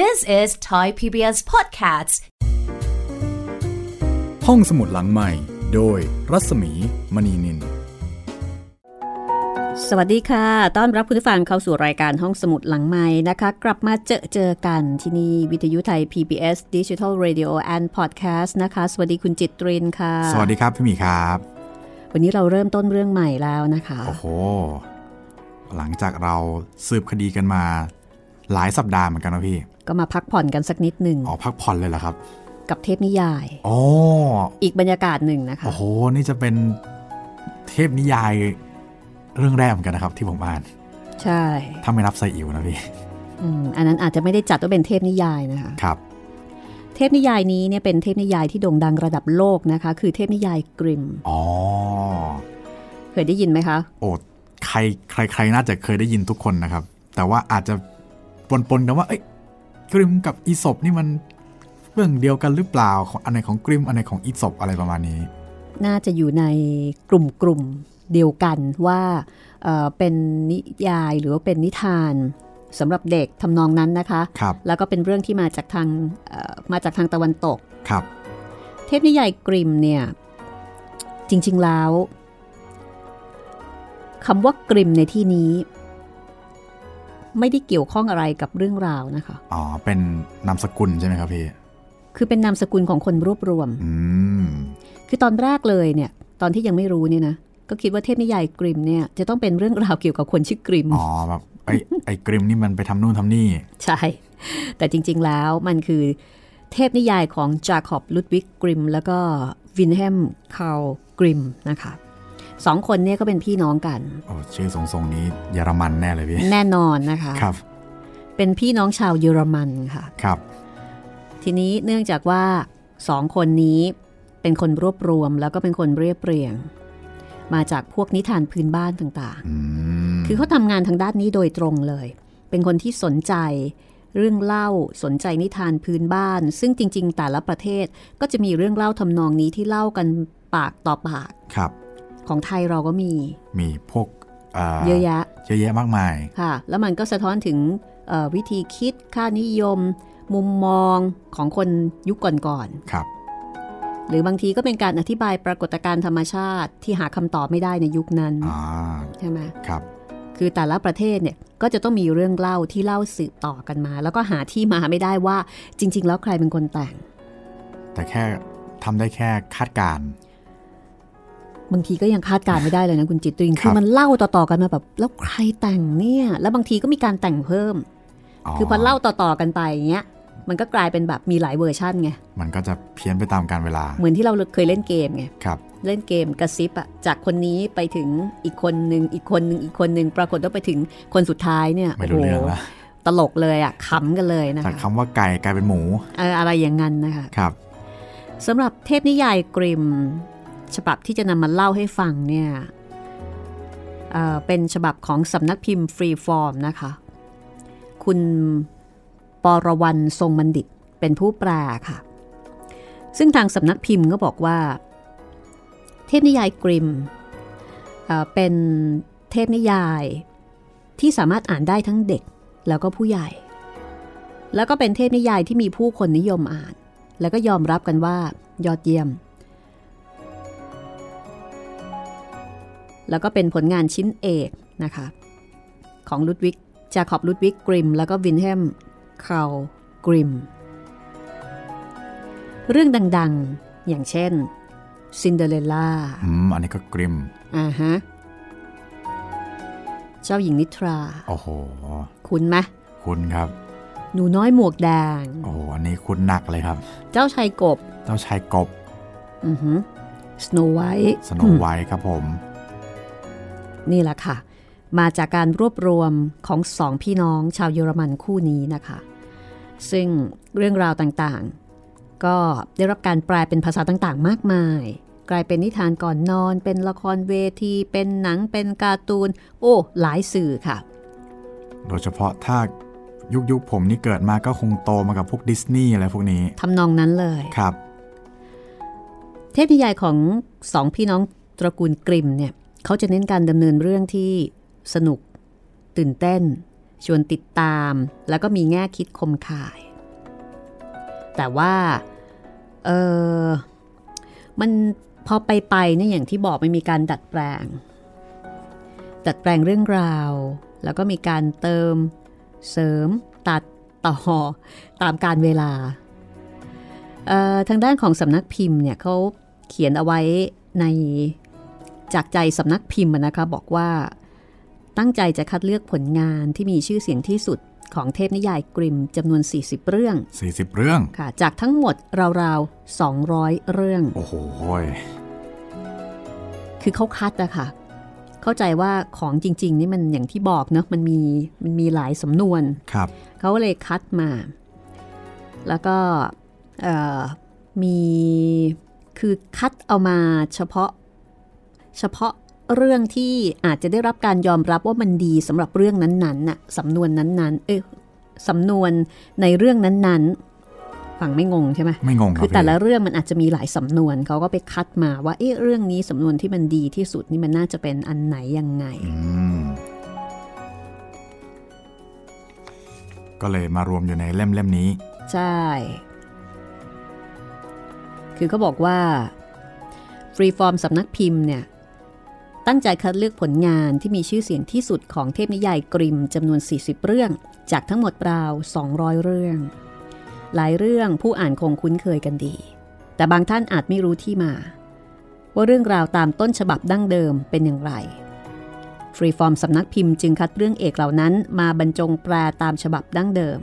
This is Thai PBS Podcasts ห้องสมุดหลังใหม่ โดยรัศมีมณีนิน สวัสดีค่ะ ต้อนรับคุณผู้ฟังเข้าสู่รายการห้องสมุดหลังใหม่นะคะ กลับมาเจอเจอกันที่นี่วิทยุไทย PBS Digital Radio and Podcast นะคะ สวัสดีคุณจิตรินค่ะ สวัสดีครับพี่หมีครับ วันนี้เราเริ่มต้นเรื่องใหม่แล้วนะคะ โอ้โห หลังจากเราสืบคดีกันมา หลายสัปดาห์เหมือนกันนะพี่ ก็มาพักผ่อนกันสักนิดหนึ่งออกพักผ่อนเลยเหรอครับ กับเทพนิยายโอ้อีกบรรยากาศหนึ่งนะคะโอ้โหนี่จะเป็นเทพนิยายเรื่องแรกเหมือนกันนะครับ ที่ผมอ่าน ใช่ ถ้าไม่นับไซอิ๋วนะพี่อืมอันนั้นอาจจะไม่ได้จัดว่าเป็นเทพนิยายนะคะครับ เทพนิยายนี้เนี่ยเป็นเทพนิยายที่โด่งดังระดับโลกนะคะ คือเทพนิยายกริมอ๋อเคยได้ยินไหมคะ โอ้ใครใครใครน่าจะเคยได้ยินทุกคนนะครับ แต่ว่าอาจจะปนๆกันว่าเอ้ย กริมกับอีศบนี่มันเรื่องเดียวกันหรือเปล่าของอันไหนของกริมอันไหนของอีศบอะไรประมาณนี้ น่าจะอยู่ในกลุ่มกลุ่มเดียวกันว่าเอ่อเป็นนิยายหรือว่าเป็นนิทานสำหรับเด็กทำนองนั้นนะคะครับแล้วก็เป็นเรื่องที่มาจากทางเอ่อมาจากทางตะวันตกครับเทพนิยายกริมเนี่ยจริง ๆแล้วคำว่ากริมในที่นี้ ไม่ได้เกี่ยวข้องอะไรกับเรื่องราวนะคะ อ๋อ เป็นนามสกุลใช่ไหมครับพี่ คือเป็นนามสกุลของคนรวบรวม อืม คือตอนแรกเลยเนี่ย ตอนที่ยังไม่รู้เนี่ยนะ ก็คิดว่าเทพนิยายกริมเนี่ย จะต้องเป็นเรื่องราวเกี่ยวกับคนชื่อกริม อ๋อแบบไอ้ไอ้กริมนี่มันไปทำนู่นทำนี่ ใช่ แต่จริง ๆ แล้วมันคือเทพนิยายของจาคอบลุดวิกกริม แล้วก็วิลเฮล์มคาร์ลกริมนะคะ สองคนเนี่ยก็เป็นพี่น้องกันโอ้ชื่อทรงๆนี้เยอรมันแน่เลยพี่ แน่นอนนะคะครับ เป็นพี่น้องชาวเยอรมันค่ะครับ ทีนี้เนื่องจากว่าสองคนนี้เป็นคนรวบรวมแล้วก็เป็นคนเรียบเรียง มาจากพวกนิทานพื้นบ้านต่างอืมๆคือเขาทำงานทางด้านนี้โดยตรงเลย เป็นคนที่สนใจเรื่องเล่าสนใจนิทานพื้นบ้าน ซึ่งจริง ๆ แต่ละประเทศก็จะมีเรื่องเล่าทำนองนี้ที่เล่ากันปากต่อปากครับ ของไทยเราก็มี มีพวกเอ่อเยอะแยะเยอะแยะมากมายค่ะ แล้วมันก็สะท้อนถึงเอ่อวิธีคิดค่านิยม มุมมองของคนยุคก่อนครับๆหรือบางทีก็เป็นการอธิบายปรากฏการณ์ธรรมชาติที่หาคำตอบไม่ได้ในยุคนั้นอ่าใช่ไหมครับคือแต่ละประเทศเนี่ยก็จะต้องมีเรื่องเล่าที่เล่าสืบต่อกันมา แล้วก็หาที่มาไม่ได้ว่าจริง ๆ แล้วใครเป็นคนแต่ง แต่แค่ทำได้แค่คาดการณ์ บางทีก็ยังคาดการณ์ไม่ได้เลยนะคุณจิตริงครับคือมันเล่าต่อๆกันมาแบบแล้วใครแต่งเนี่ยแล้วบางทีก็มีการแต่งเพิ่ม คือพอเล่าต่อๆกันไปอย่างเงี้ยมันก็กลายเป็นแบบมีหลายเวอร์ชันไง มันก็จะเพี้ยนไปตามการเวลา เหมือนที่เราเคยเล่นเกมไง ครับ เล่นเกมกระซิบอะจากคนนี้ไปถึงอีกคนหนึ่งอีกคนหนึ่งอีกคนหนึ่งปรากฏว่าไปถึงคนสุดท้ายเนี่ยไม่รู้เรื่องโโหละตลกเลยอะขำกันเลยนะจากคะคำว่าไก่กลายเป็นหมู เอออะไรอย่างนั้นนะคะ ครับสำหรับเทพนิยายกริม ฉบับที่จะนำมาเล่าให้ฟังเนี่ยเเป็นฉบับของสำนักพิมพ์ฟรีฟอร์มนะคะ คุณปรวันทรงบัณฑิตเป็นผู้แปลค่ะ ซึ่งทางสำนักพิมพ์ก็บอกว่า เทพนิยายกริมเเป็นเทพนิยายที่สามารถอ่านได้ทั้งเด็กแล้วก็ผู้ใหญ่ แล้วก็เป็นเทพนิยายที่มีผู้คนนิยมอ่าน แล้วก็ยอมรับกันว่ายอดเยี่ยม แล้วก็เป็นผลงานชิ้นเอกนะคะ ของลุดวิกจาคอบลุดวิกกริม แล้วก็วิลเฮล์มคาร์ลกริม เรื่องดังๆ อย่างเช่นซินเดอเรลล่าอืมอันนี้ก็กริมอ่าฮะเจ้าหญิงนิทรา โอ้โห คุ้นไหมคุ้นครับ หนูน้อยหมวกแดง โอ้โห อันนี้คุ้นหนักเลยครับ เจ้าชายกบ เจ้าชายกบ อือฮึสโนไวท์สโนไวท์ครับผม นี่แหละค่ะ มาจากการรวบรวมของสองพี่น้องชาวเยอรมันคู่นี้นะคะ ซึ่งเรื่องราวต่างๆ ก็ได้รับการแปลเป็นภาษาต่างๆ มากมาย กลายเป็นนิทานก่อนนอน เป็นละครเวที เป็นหนังเป็นการ์ตูน โอ้ หลายสื่อค่ะ โดยเฉพาะถ้ายุคยุคผมนี่เกิดมาก็คงโตมากับพวกดิสนีย์อะไรพวกนี้ทำนองนั้นเลยครับ เทพนิยายของสองพี่น้องตระกูลกริมเนี่ย เขาจะเน้นการดำเนินเรื่องที่สนุก ตื่นเต้น ชวนติดตาม แล้วก็มีแง่คิดคมขาย แต่ว่าเออมันพอไปไปเนี่ยอย่างที่บอกมันมีการดัดแปลง ดัดแปลงเรื่องราว แล้วก็มีการเติม เสริม ตัดต่อตามการเวลาทางด้านของสำนักพิมพ์เนี่ยเขาเขียนเอาไว้ใน จากใจสำนักพิมพ์นะคะบอกว่า ตั้งใจจะคัดเลือกผลงานที่มีชื่อเสียงที่สุดของเทพนิยายกริมจำนวน 40 เรื่อง 40 เรื่องค่ะ จากทั้งหมดราวๆ 200 เรื่อง โอ้โหคือเขาคัดอะค่ะ เข้าใจว่าของจริง ๆ นี่มันอย่างที่บอกเนาะมันมีมันมีหลายสำนวนครับเขาเลยคัดมา แล้วก็มีคือคัดเอามาเฉพาะ เฉพาะเรื่องที่อาจจะได้รับการยอมรับว่ามันดีสำหรับเรื่องนั้นๆน่ะสำนวนนั้นๆ เอ้สำนวนในเรื่องนั้นๆ ฟังไม่งงใช่ไหมไม่งงคือแต่ละเรื่องมันอาจจะมีหลายสำนวนเขาก็ไปคัดมาว่า เอ๊ะเรื่องนี้สำนวนที่มันดีที่สุดนี่มันน่าจะเป็นอันไหนยังไงก็เลยมารวมอยู่ในเล่มเล่มนี้ ใช่ คือเขาบอกว่าฟรีฟอร์มสำนักพิมพ์เนี่ย ตั้งใจคัดเลือกผลงานที่มีชื่อเสียงที่สุดของเทพนิยายกริมจำนวน 40 เรื่อง จากทั้งหมดราว 200 เรื่อง หลายเรื่องผู้อ่านคงคุ้นเคยกันดี แต่บางท่านอาจไม่รู้ที่มา ว่าเรื่องราวตามต้นฉบับดั้งเดิมเป็นอย่างไรฟรีฟอร์มสำนักพิมพ์จึงคัดเรื่องเอกเหล่านั้นมาบรรจงแปลตามฉบับดั้งเดิม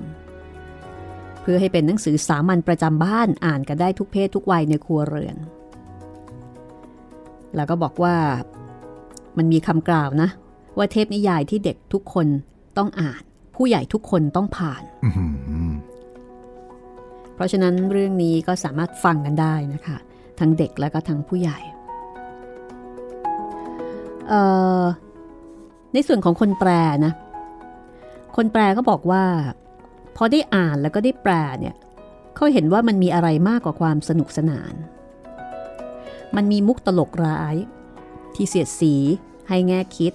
เพื่อให้เป็นหนังสือสามัญประจำบ้านอ่านกันได้ทุกเพศทุกวัยในครัวเรือน แล้วก็บอกว่า มันมีคำกล่าวนะ ว่าเทพนิยายที่เด็กทุกคนต้องอ่าน ผู้ใหญ่ทุกคนต้องผ่าน เพราะฉะนั้นเรื่องนี้ก็สามารถฟังกันได้นะคะ ทั้งเด็กและก็ทั้งผู้ใหญ่ ในส่วนของคนแปลนะ คนแปลก็บอกว่า พอได้อ่านแล้วก็ได้แปลเนี่ยเขาเห็นว่ามันมีอะไรมากกว่าความสนุกสนาน มันมีมุกตลกร้าย ที่เสียดสี ให้แง่คิด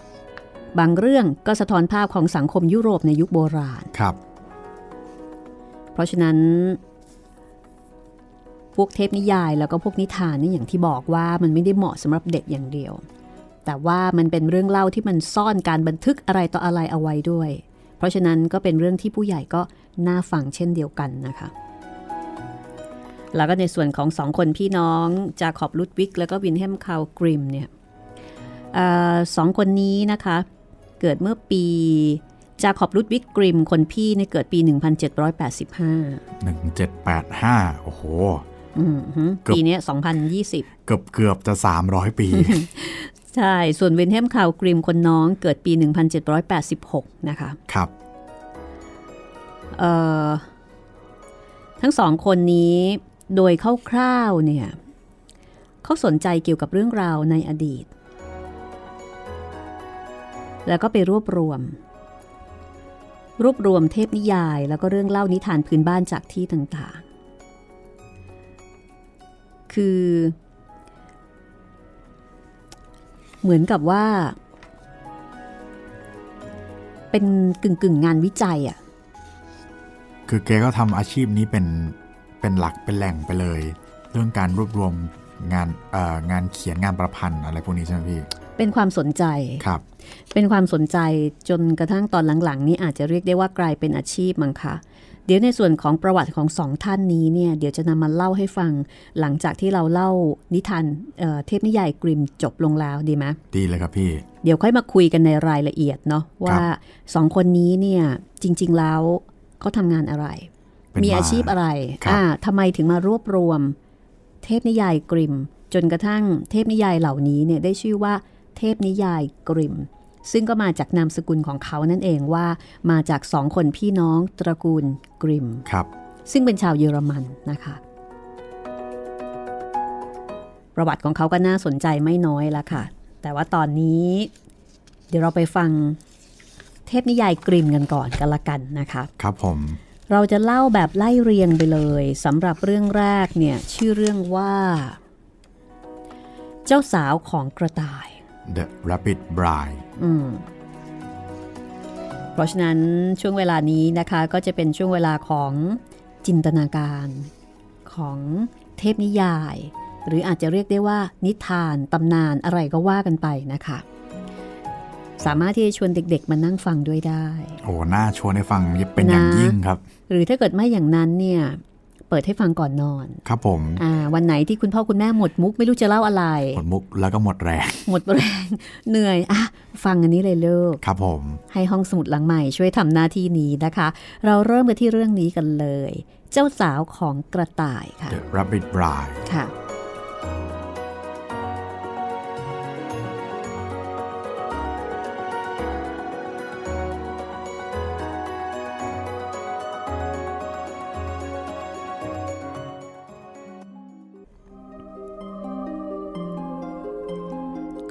บางเรื่องก็สะท้อนภาพของสังคมยุโรปในยุคโบราณครับ เพราะฉะนั้น พวกเทพนิยายแล้วก็พวกนิทานนี่อย่างที่บอกว่ามันไม่ได้เหมาะสำหรับเด็กอย่างเดียว แต่ว่ามันเป็นเรื่องเล่าที่มันซ่อนการบันทึกอะไรต่ออะไรเอาไว้ด้วย เพราะฉะนั้นก็เป็นเรื่องที่ผู้ใหญ่ก็น่าฟังเช่นเดียวกันนะคะแล้วก็ในส่วนของสองคนพี่น้องจาขอบลุดวิก แล้วก็วินเฮมคาวกริมเนี่ย สองคนนี้นะคะ เกิดเมื่อปีจาขอบลุดวิกกริม คนพี่ในเกิดปี 1785 1785 โอ้โหปีนี้ 2020 เกือบเกือบจะ 300 ปี ใช่ ส่วนเวนเฮมคาวกริมคนน้องเกิดปี 1786 นะคะ ครับทั้งสองคนนี้โดยคร่าวๆเนี่ยเขาสนใจเกี่ยวกับเรื่องราวในอดีต แล้วก็ไปรวบรวม รวบรวมเทพนิยายแล้วก็เรื่องเล่านิทานพื้นบ้านจากที่ต่างๆ คือ เหมือนกับว่า เป็นกึ่งกึ่งงานวิจัยอะ่ะคือแกก็ทำอาชีพนี้เป็นเป็นหลักเป็นแหล่งไปเลย เรื่องการรวบรวมงานงานเขียนงานประพันธ์อะไรพวกนี้ใช่ไหมพี่ เป็นความสนใจครับ เป็นความสนใจจนกระทั่งตอนหลังๆ นี้อาจจะเรียกได้ว่ากลายเป็นอาชีพมั้งคะเดี๋ยวในส่วนของประวัติของสองท่านนี้เนี่ยเดี๋ยวจะนำมาเล่าให้ฟังหลังจากที่เราเล่านิทานเเทพนิยายกริมจบลงแล้วดีไหมดีเลยครับพี่ เดี๋ยวค่อยมาคุยกันในรายละเอียดเนาะว่าสองคนนี้เนี่ยจริง ๆแล้วเขาทำงานอะไร มีอาชีพอะไรอ่าทำไมถึงมารวบรวม เทพนิยายกริมจนกระทั่งเทพนิยายเหล่านี้เนี่ยได้ชื่อว่า เทพนิยายกริม ซึ่งก็มาจากนามสกุลของเขานั่นเองว่ามาจากสองคนพี่น้องตระกูลกริมครับซึ่งเป็นชาวเยอรมันนะคะ ประวัติของเขาก็น่าสนใจไม่น้อยละค่ะ แต่ว่าตอนนี้ เดี๋ยวเราไปฟังเทพนิยายกริมกันก่อนกันละกันนะคะ ครับผม เราจะเล่าแบบไล่เรียงไปเลยสำหรับเรื่องแรกเนี่ยชื่อเรื่องว่า เจ้าสาวของกระต่าย The Rabbit Bride เพราะฉะนั้นช่วงเวลานี้นะคะก็จะเป็นช่วงเวลาของจินตนาการของเทพนิยาย หรืออาจจะเรียกได้ว่านิทานตำนานอะไรก็ว่ากันไปนะคะ สามารถที่จะชวนเด็กๆ มานั่งฟังด้วยได้ โอ้น่าชวนให้ฟังเป็นอย่างนะยิ่งครับ หรือถ้าเกิดไม่อย่างนั้นเนี่ย เปิดให้ฟังก่อนนอน ครับผมอ่าวันไหนที่คุณพ่อคุณแม่หมดมุกไม่รู้จะเล่าอะไร หมดมุกแล้วก็หมดแรง หมดแรง เหนื่อยอะฟังอันนี้เลยลูกครับผม ให้ห้องสมุดหลังใหม่ช่วยทำหน้าที่นี้นะคะ เราเริ่มกันที่เรื่องนี้กันเลย เจ้าสาวของกระต่ายค่ะ The Rabbit Bride ค่ะ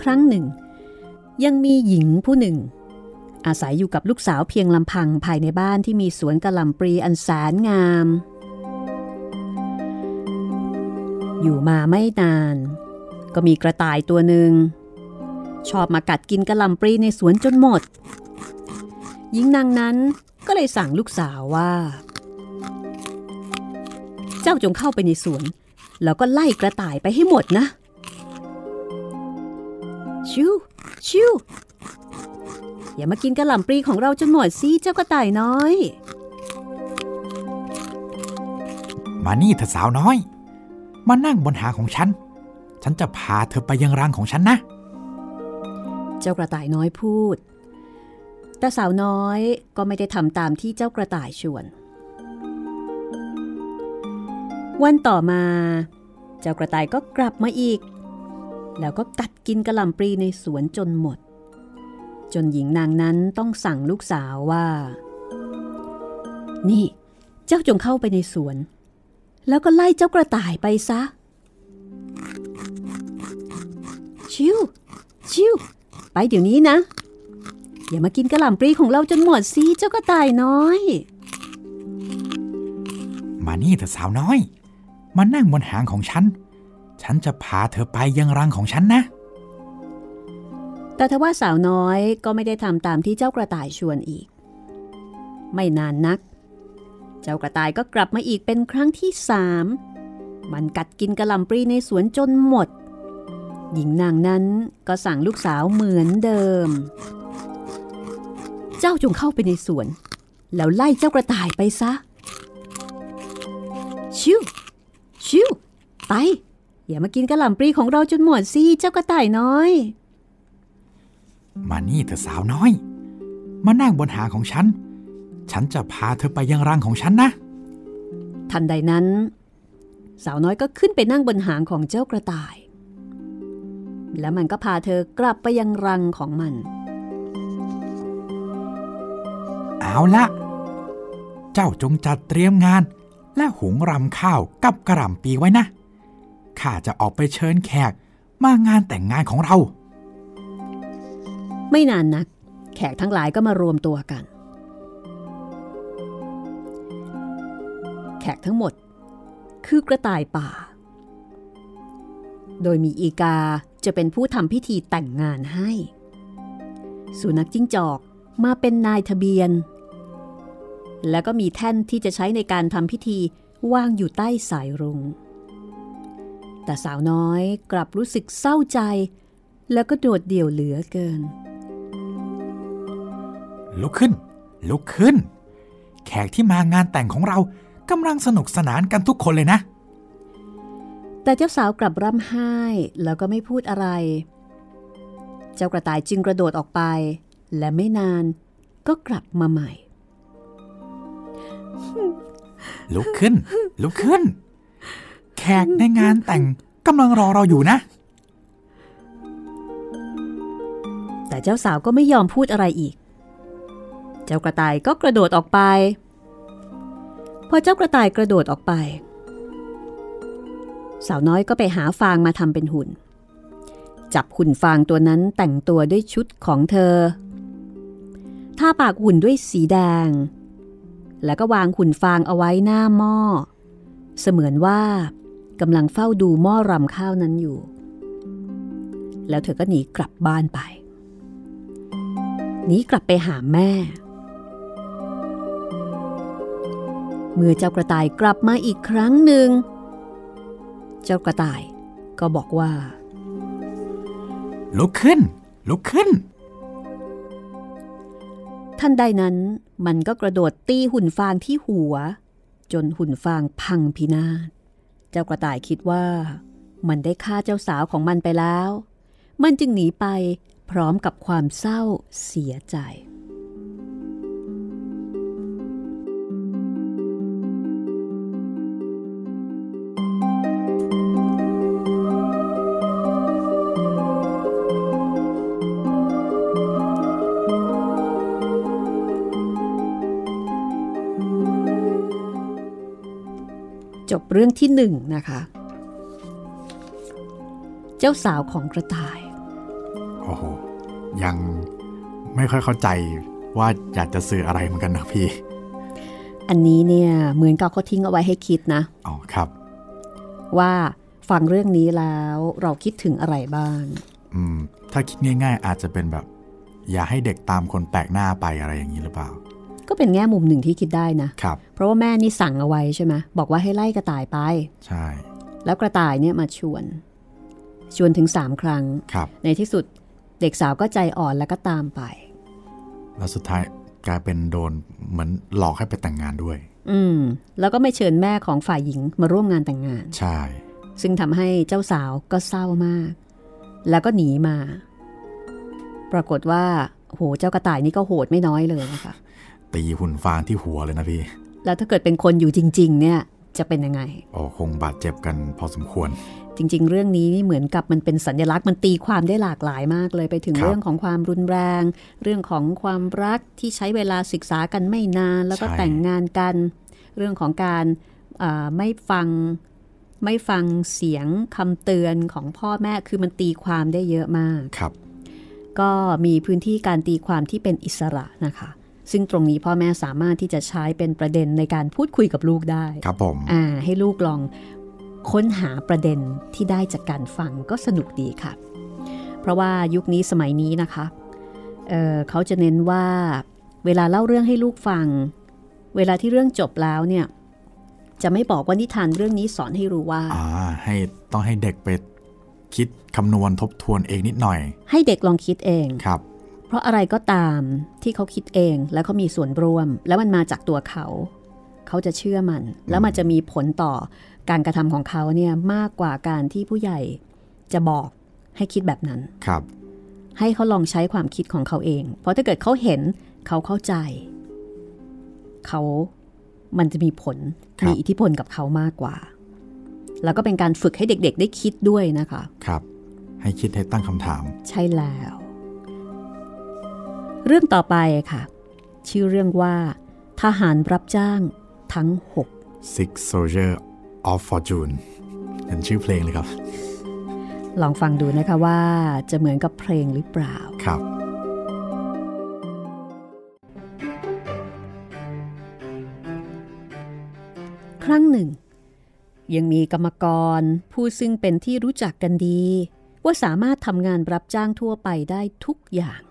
ครั้งหนึ่ง ยังมีหญิงผู้หนึ่ง อาศัยอยู่กับลูกสาวเพียงลำพังภายในบ้านที่มีสวนกระหล่ำปลีอันแสนงาม อยู่มาไม่นาน ก็มีกระต่ายตัวหนึ่ง ชอบมากัดกินกระหล่ำปลีในสวนจนหมด หญิงนางนั้นก็เลยสั่งลูกสาวว่า เจ้าจงเข้าไปในสวน แล้วก็ไล่กระต่ายไปให้หมดนะ ชิวชิวอย่ามากินกระหล่ำปลีของเราจนหมดสิเจ้ากระต่ายน้อย มานี่เธอสาวน้อย มานั่งบนหางของฉัน ฉันจะพาเธอไปยังรังของฉันนะ เจ้ากระต่ายน้อยพูด แต่สาวน้อยก็ไม่ได้ทำตามที่เจ้ากระต่ายชวน วันต่อมา เจ้ากระต่ายก็กลับมาอีก แล้วก็กัดกินกระหล่ำปลีในสวนจนหมด จนหญิงนางนั้นต้องสั่งลูกสาวว่า นี่เจ้าจงเข้าไปในสวน แล้วก็ไล่เจ้ากระต่ายไปซะ ชิวชิวไปเดี๋ยวนี้นะ อย่ามากินกระหล่ำปลีของเราจนหมดสิเจ้ากระต่ายน้อย มานี่เธอสาวน้อย มานั่งบนหางของฉัน ฉันจะพาเธอไปยังรังของฉันนะ แต่ทว่าสาวน้อยก็ไม่ได้ทำตามที่เจ้ากระต่ายชวนอีก ไม่นานนัก เจ้ากระต่ายก็กลับมาอีกเป็นครั้งที่สามมันกัดกินกระลำปลีในสวนจนหมด หญิงนางนั้นก็สั่งลูกสาวเหมือนเดิม เจ้าจงเข้าไปในสวน แล้วไล่เจ้ากระต่ายไปซะ ชิวชิวไป อย่ามากินกระหล่ำปลีของเราจนหมดสิเจ้ากระต่ายน้อย มานี่เธอสาวน้อย มานั่งบนหางของฉัน ฉันจะพาเธอไปยังรังของฉันนะ ทันใดนั้น สาวน้อยก็ขึ้นไปนั่งบนหางของเจ้ากระต่าย แล้วมันก็พาเธอกลับไปยังรังของมัน เอาละเจ้าจงจัดเตรียมงาน และหุงรำข้าวกับกระหล่ำปีไว้นะ ข้าจะออกไปเชิญแขกมางานแต่งงานของเรา ไม่นานนัก แขกทั้งหลายก็มารวมตัวกัน แขกทั้งหมด คือกระต่ายป่า โดยมีอีกาจะเป็นผู้ทำพิธีแต่งงานให้ สุนัขจิ้งจอกมาเป็นนายทะเบียน แล้วก็มีแท่นที่จะใช้ในการทำพิธีวางอยู่ใต้สายรุง้ง แต่สาวน้อยกลับรู้สึกเศร้าใจ แล้วก็โดดเดี่ยวเหลือเกิน ลุกขึ้น ลุกขึ้น แขกที่มางานแต่งของเรากำลังสนุกสนานกันทุกคนเลยนะ แต่เจ้าสาวกลับร่ำไห้แล้วก็ไม่พูดอะไร เจ้ากระต่ายจึงกระโดดออกไป และไม่นานก็กลับมาใหม่ ลุกขึ้น ลุกขึ้นแขกในงานแต่งกำลังรอเราอยู่นะ แต่เจ้าสาวก็ไม่ยอมพูดอะไรอีก เจ้ากระต่ายก็กระโดดออกไป พอเจ้ากระต่ายกระโดดออกไป สาวน้อยก็ไปหาฟางมาทำเป็นหุ่น จับหุ่นฟางตัวนั้นแต่งตัวด้วยชุดของเธอทาปากหุ่นด้วยสีแดง แล้วก็วางหุ่นฟางเอาไว้หน้าหม้อ เสมือนว่า กำลังเฝ้าดูหม้อรำข้าวนั้นอยู่ แล้วเธอก็หนีกลับบ้านไป หนีกลับไปหาแม่ เมื่อเจ้ากระต่ายกลับมาอีกครั้งหนึ่ง เจ้ากระต่ายก็บอกว่า ลุกขึ้น ลุกขึ้นทันใดนั้นมันก็กระโดดตีหุ่นฟางที่หัว จนหุ่นฟางพังพินาศ เจ้ากระต่ายคิดว่า มันได้ฆ่าเจ้าสาวของมันไปแล้ว มันจึงหนีไปพร้อมกับความเศร้าเสียใจ เรื่องที่หนึ่งนะคะ เจ้าสาวของกระต่าย โอ้โห ยังไม่ค่อยเข้าใจว่าอยากจะสื่ออะไรเหมือนกันนะพี่ อันนี้เนี่ยเหมือนกับเขาทิ้งเอาไว้ให้คิดนะ อ๋อครับ ว่าฟังเรื่องนี้แล้วเราคิดถึงอะไรบ้าง อืม ถ้าคิดง่าย ๆ อาจจะเป็นแบบ อย่าให้เด็กตามคนแปลกหน้าไปอะไรอย่างนี้หรือเปล่า ก็เป็นแง่มุมหนึ่งที่คิดได้นะครับ เพราะว่าแม่นี่สั่งเอาไว้ใช่ไหมบอกว่าให้ไล่กระต่ายไป ใช่ แล้วกระต่ายเนี่ยมาชวน ชวนถึงสามครั้งครับ ในที่สุดเด็กสาวก็ใจอ่อนแล้วก็ตามไป แล้วสุดท้ายกลายเป็นโดนเหมือนหลอกให้ไปแต่งงานด้วย อืม แล้วก็ไม่เชิญแม่ของฝ่ายหญิงมาร่วมงานแต่งงาน ใช่ ซึ่งทำให้เจ้าสาวก็เศร้ามาก แล้วก็หนีมา ปรากฏว่าโหเจ้ากระต่ายนี่ก็โหดไม่น้อยเลยนะคะ ตีหุ่นฟางที่หัวเลยนะพี่ แล้วถ้าเกิดเป็นคนอยู่จริง ๆ เนี่ยจะเป็นยังไงโอ้คงบาดเจ็บกันพอสมควร จริง ๆ เรื่องนี้นี่เหมือนกับมันเป็นสัญลักษณ์มันตีความได้หลากหลายมากเลยไปถึงครับเรื่องของความรุนแรง เรื่องของความรักที่ใช้เวลาศึกษากันไม่นาน แล้วก็ใช่แต่งงานกัน เรื่องของการอ่าไม่ฟังไม่ฟังเสียงคำเตือนของพ่อแม่คือมันตีความได้เยอะมากครับ ก็มีพื้นที่การตีความที่เป็นอิสระนะคะ ซึ่งตรงนี้พ่อแม่สามารถที่จะใช้เป็นประเด็นในการพูดคุยกับลูกได้ครับผมอ่าให้ลูกลองค้นหาประเด็นที่ได้จากการฟังก็สนุกดีค่ะ เพราะว่ายุคนี้สมัยนี้นะคะเอ่อเขาจะเน้นว่าเวลาเล่าเรื่องให้ลูกฟัง เวลาที่เรื่องจบแล้วเนี่ยจะไม่บอกว่านิทานเรื่องนี้สอนให้รู้ว่าอ่าให้ต้องให้เด็กไปคิดคำนวณทบทวนเองนิดหน่อย ให้เด็กลองคิดเองครับเพ ราะอะไรก็ตามที่เขาคิดเองแล้วเขามีส่วนร่วม แล้วมันมาจากตัวเขา เขาจะเชื่อมัน แล้วมันจะมีผลต่อการกระทำของเขาเนี่ยมากกว่าการที่ผู้ใหญ่จะบอกให้คิดแบบนั้นครับ ให้เขาลองใช้ความคิดของเขาเอง เพราะถ้าเกิดเขาเห็นเขาเข้าใจ เขามันจะมีผลครับมีอิทธิพลกับเขามากกว่า แล้วก็เป็นการฝึกให้เด็กๆ ได้คิดด้วยนะคะ ครับ ให้คิดให้ตั้งคำถาม ใช่แล้ว เรื่องต่อไปค่ะ ชื่อเรื่องว่า ทหารรับจ้างทั้ง Six Soldier of Fortune เห็นชื่อเพลงเลยครับ6ลองฟังดูนะคะว่าจะเหมือนกับเพลงหรือเปล่า ครับ ครั้งหนึ่ง ยังมีกรรมกรผู้ซึ่งเป็นที่รู้จักกันดี ว่าสามารถทำงานรับจ้างทั่วไปได้ทุกอย่าง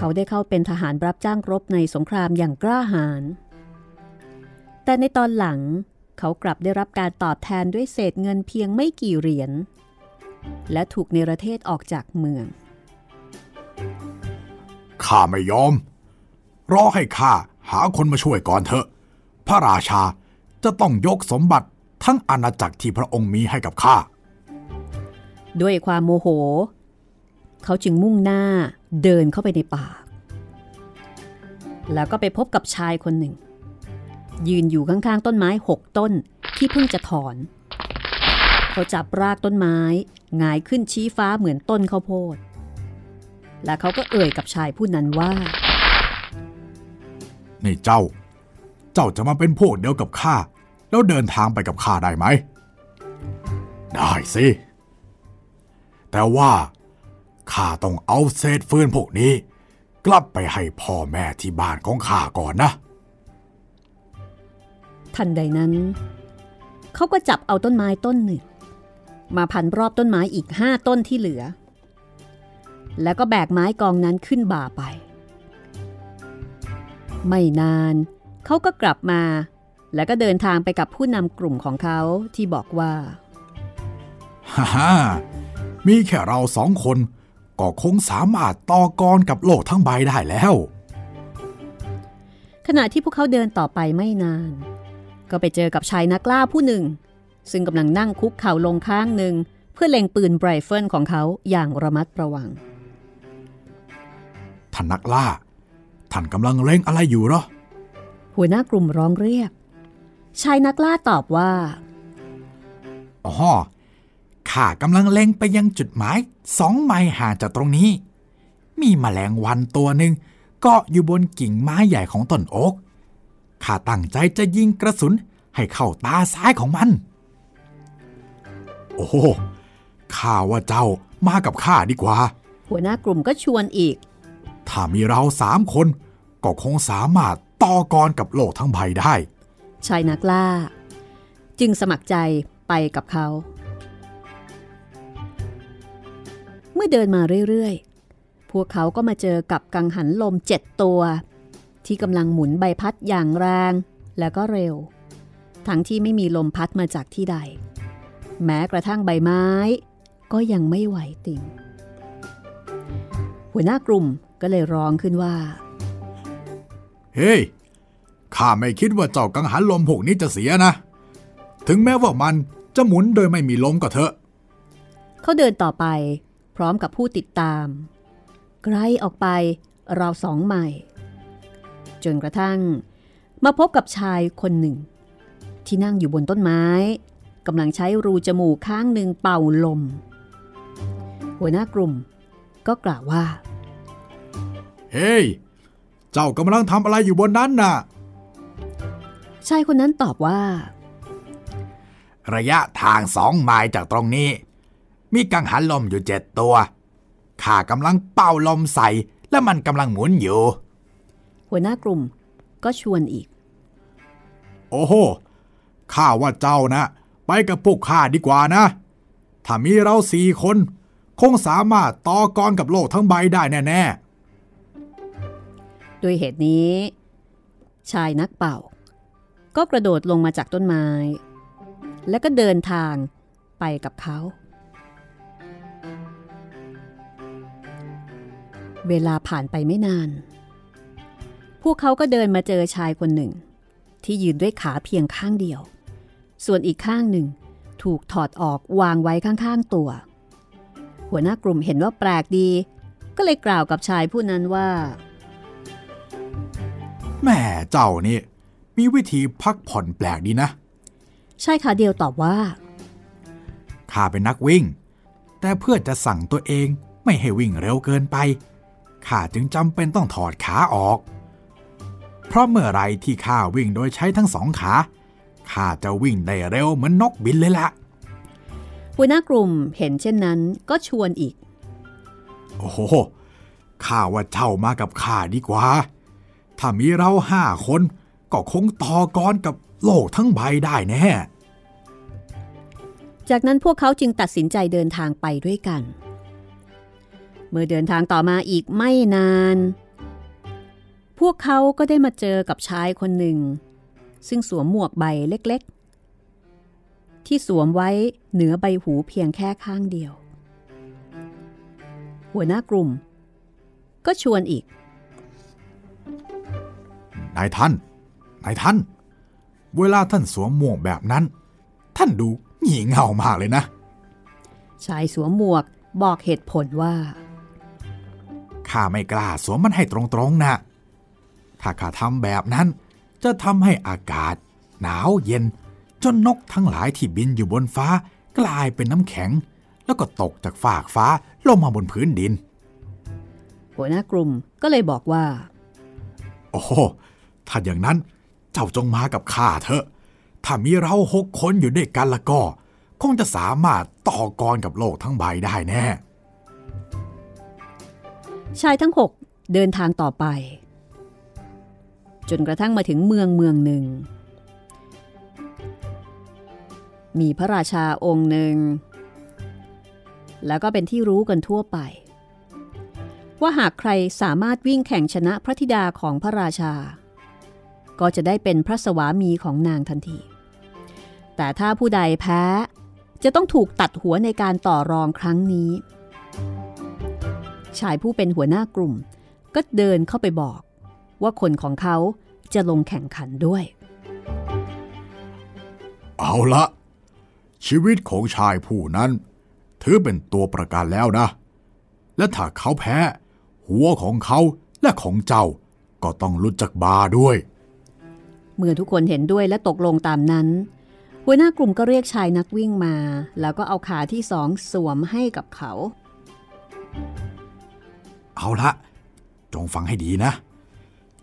เขาได้เข้าเป็นทหารรับจ้างรบในสงครามอย่างกล้าหาญ แต่ในตอนหลังเขากลับได้รับการตอบแทนด้วยเศษเงินเพียงไม่กี่เหรียญ และถูกเนรเทศออกจากเมือง ข้าไม่ยอม รอให้ข้าหาคนมาช่วยก่อนเถอะ พระราชาจะต้องยกสมบัติทั้งอาณาจักรที่พระองค์มีให้กับข้า ด้วยความโมโห เขาจึงมุ่งหน้าเดินเข้าไปในป่า แล้วก็ไปพบกับชายคนหนึ่ง ยืนอยู่ข้างๆ ต้นไม้หกต้นที่เพิ่งจะถอน เขาจับรากต้นไม้งายขึ้นชี้ฟ้าเหมือนต้นข้าวโพด และเขาก็เอ่ยกับชายผู้นั้นว่า นี่เจ้า เจ้าจะมาเป็นพวกเดียวกับข้า แล้วเดินทางไปกับข้าได้ไหม ได้สิ แต่ว่า ข้าต้องเอาเศษฟืนพวกนี้ กลับไปให้พ่อแม่ที่บ้านของข้าก่อนนะ ทันใดนั้น เขาก็จับเอาต้นไม้ต้นหนึ่ง มาพันรอบต้นไม้อีกห้าต้นที่เหลือ แล้วก็แบกไม้กองนั้นขึ้นบ่าไป ไม่นานเขาก็กลับมา แล้วก็เดินทางไปกับผู้นำกลุ่มของเขาที่บอกว่าฮ่าฮ่ามีแค่เราสองคน ก็คงสามารถต่อกรกับโลกทั้งใบได้แล้ว ขณะที่พวกเขาเดินต่อไปไม่นาน ก็ไปเจอกับชายนักล่าผู้หนึ่ง ซึ่งกำลังนั่งคุกเข่าลงข้างหนึ่ง เพื่อเล็งปืนไรเฟิลของเขาอย่างระมัดระวัง ท่านนักล่า ท่านกำลังเล็งอะไรอยู่เหรอ หัวหน้ากลุ่มร้องเรียก ชายนักล่าตอบว่าอ๋อ ข้ากำลังเล็งไปยังจุดหมายสองไมล์ห่างจากตรงนี้ มีแมลงวันตัวหนึ่งเกาะอยู่บนกิ่งไม้ใหญ่ของต้นโอ๊กข้าตั้งใจจะยิงกระสุนให้เข้าตาซ้ายของมัน โอ้โหข้าว่าเจ้ามากับข้าดีกว่า หัวหน้ากลุ่มก็ชวนอีก ถ้ามีเราสามคน ก็คงสามารถต่อกรกับโลกทั้งใบได้ ชายนักล่า จึงสมัครใจไปกับเขา มื่อเดินมาเรื่อยๆ พวกเขาก็มาเจอกับกังหันลมเจ็ดตัว ที่กำลังหมุนใบพัดอย่างแรงและก็เร็ว ทั้งที่ไม่มีลมพัดมาจากที่ใด แม้กระทั่งใบไม้ ก็ยังไม่ไหวติงหัวหน้ากลุ่มก็เลยร้องขึ้นว่า เฮ้ยข้าไม่คิดว่าเจ้ากังหันลมพวกนี้จะเสียนะ ถึงแม้ว่ามันจะหมุนโดยไม่มีลมก็เถอะ เขาเดินต่อไป พร้อมกับผู้ติดตาม ไกลออกไปราวสองไมล์จนกระทั่ง มาพบกับชายคนหนึ่ง ที่นั่งอยู่บนต้นไม้กำลังใช้รูจมูกข้างหนึ่งเป่าลม หัวหน้ากลุ่มก็กล่าวว่า เฮ้ยเจ้ากำลังทำอะไรอยู่บนนั้นน่ะ ชายคนนั้นตอบว่า ระยะทางสองไมล์จากตรงนี้ มีกังหันลมอยู่เจ็ดตัว ข้ากำลังเป่าลมใส่ และมันกำลังหมุนอยู่ หัวหน้ากลุ่มก็ชวนอีก โอ้โห ข้าว่าเจ้านะ ไปกับพวกข้าดีกว่านะ ถ้ามีเราสี่คน คงสามารถต่อกรกับโลกทั้งใบได้แน่ด้วยเหตุนี้ ชายนักเป่า ก็กระโดดลงมาจากต้นไม้ แล้วก็เดินทางไปกับเขา เวลาผ่านไปไม่นาน พวกเขาก็เดินมาเจอชายคนหนึ่ง ที่ยืนด้วยขาเพียงข้างเดียว ส่วนอีกข้างหนึ่งถูกถอดออกวางไว้ข้างๆตัว หัวหน้ากลุ่มเห็นว่าแปลกดี ก็เลยกล่าวกับชายผู้นั้นว่าๆแม่เจ้านี่มีวิธีพักผ่อนแปลกดีนะชายขาเดียวตอบว่า ข้าเป็นนักวิ่ง แต่เพื่อจะสั่งตัวเองไม่ให้วิ่งเร็วเกินไป ข้าจึงจำเป็นต้องถอดขาออก เพราะเมื่อไรที่ข้าวิ่งโดยใช้ทั้งสองขาข้าจะวิ่งได้เร็วเหมือนนกบินเลยละหัวหน้ากลุ่มเห็นเช่นนั้นก็ชวนอีก โอ้โหข้าว่าเจ้ามากับข้าดีกว่า ถ้ามีเราห้าคนก็คงต่อกรกับโลกทั้งใบได้แน่ จากนั้นพวกเขาจึงตัดสินใจเดินทางไปด้วยกัน เมื่อเดินทางต่อมาอีกไม่นาน พวกเขาก็ได้มาเจอกับชายคนหนึ่ง ซึ่งสวมหมวกใบเล็กๆ ที่สวมไว้เหนือใบหูเพียงแค่ข้างเดียว หัวหน้ากลุ่ม ก็ชวนอีก นายท่าน นายท่าน เวลาท่านสวมหมวกแบบนั้น ท่านดูหงี่เง่ามากเลยนะ ชายสวมหมวกบอกเหตุผลว่า ข้าไม่กล้าสวมมันให้ตรงๆนะ ถ้าข้าทำแบบนั้น จะทำให้อากาศ หนาวเย็น จนนกทั้งหลายที่บินอยู่บนฟ้า กลายเป็นน้ำแข็ง แล้วก็ตกจากฟากฟ้าลงมาบนพื้นดิน หัวหน้ากลุ่มก็เลยบอกว่า โอ้โหถ้าอย่างนั้นเจ้าจงมากับข้าเถอะ ถ้ามีเราหกคนอยู่ด้วยกันละก็ คงจะสามารถต่อกรกับโลกทั้งใบได้แน่ ชายทั้งหกเดินทางต่อไป จนกระทั่งมาถึงเมืองเมืองหนึ่ง มีพระราชาองค์หนึ่ง แล้วก็เป็นที่รู้กันทั่วไป ว่าหากใครสามารถวิ่งแข่งชนะพระธิดาของพระราชา ก็จะได้เป็นพระสวามีของนางทันที แต่ถ้าผู้ใดแพ้จะต้องถูกตัดหัวในการต่อรองครั้งนี้ ชายผู้เป็นหัวหน้ากลุ่ม ก็เดินเข้าไปบอก ว่าคนของเขาจะลงแข่งขันด้วย เอาละ ชีวิตของชายผู้นั้น ถือเป็นตัวประกันแล้วนะ และถ้าเขาแพ้ หัวของเขาและของเจ้าก็ต้องลุดจากบาด้วย เมื่อทุกคนเห็นด้วยและตกลงตามนั้น หัวหน้ากลุ่มก็เรียกชายนักวิ่งมา แล้วก็เอาขาที่สองสวมให้กับเขา เอาละ จงฟังให้ดีนะ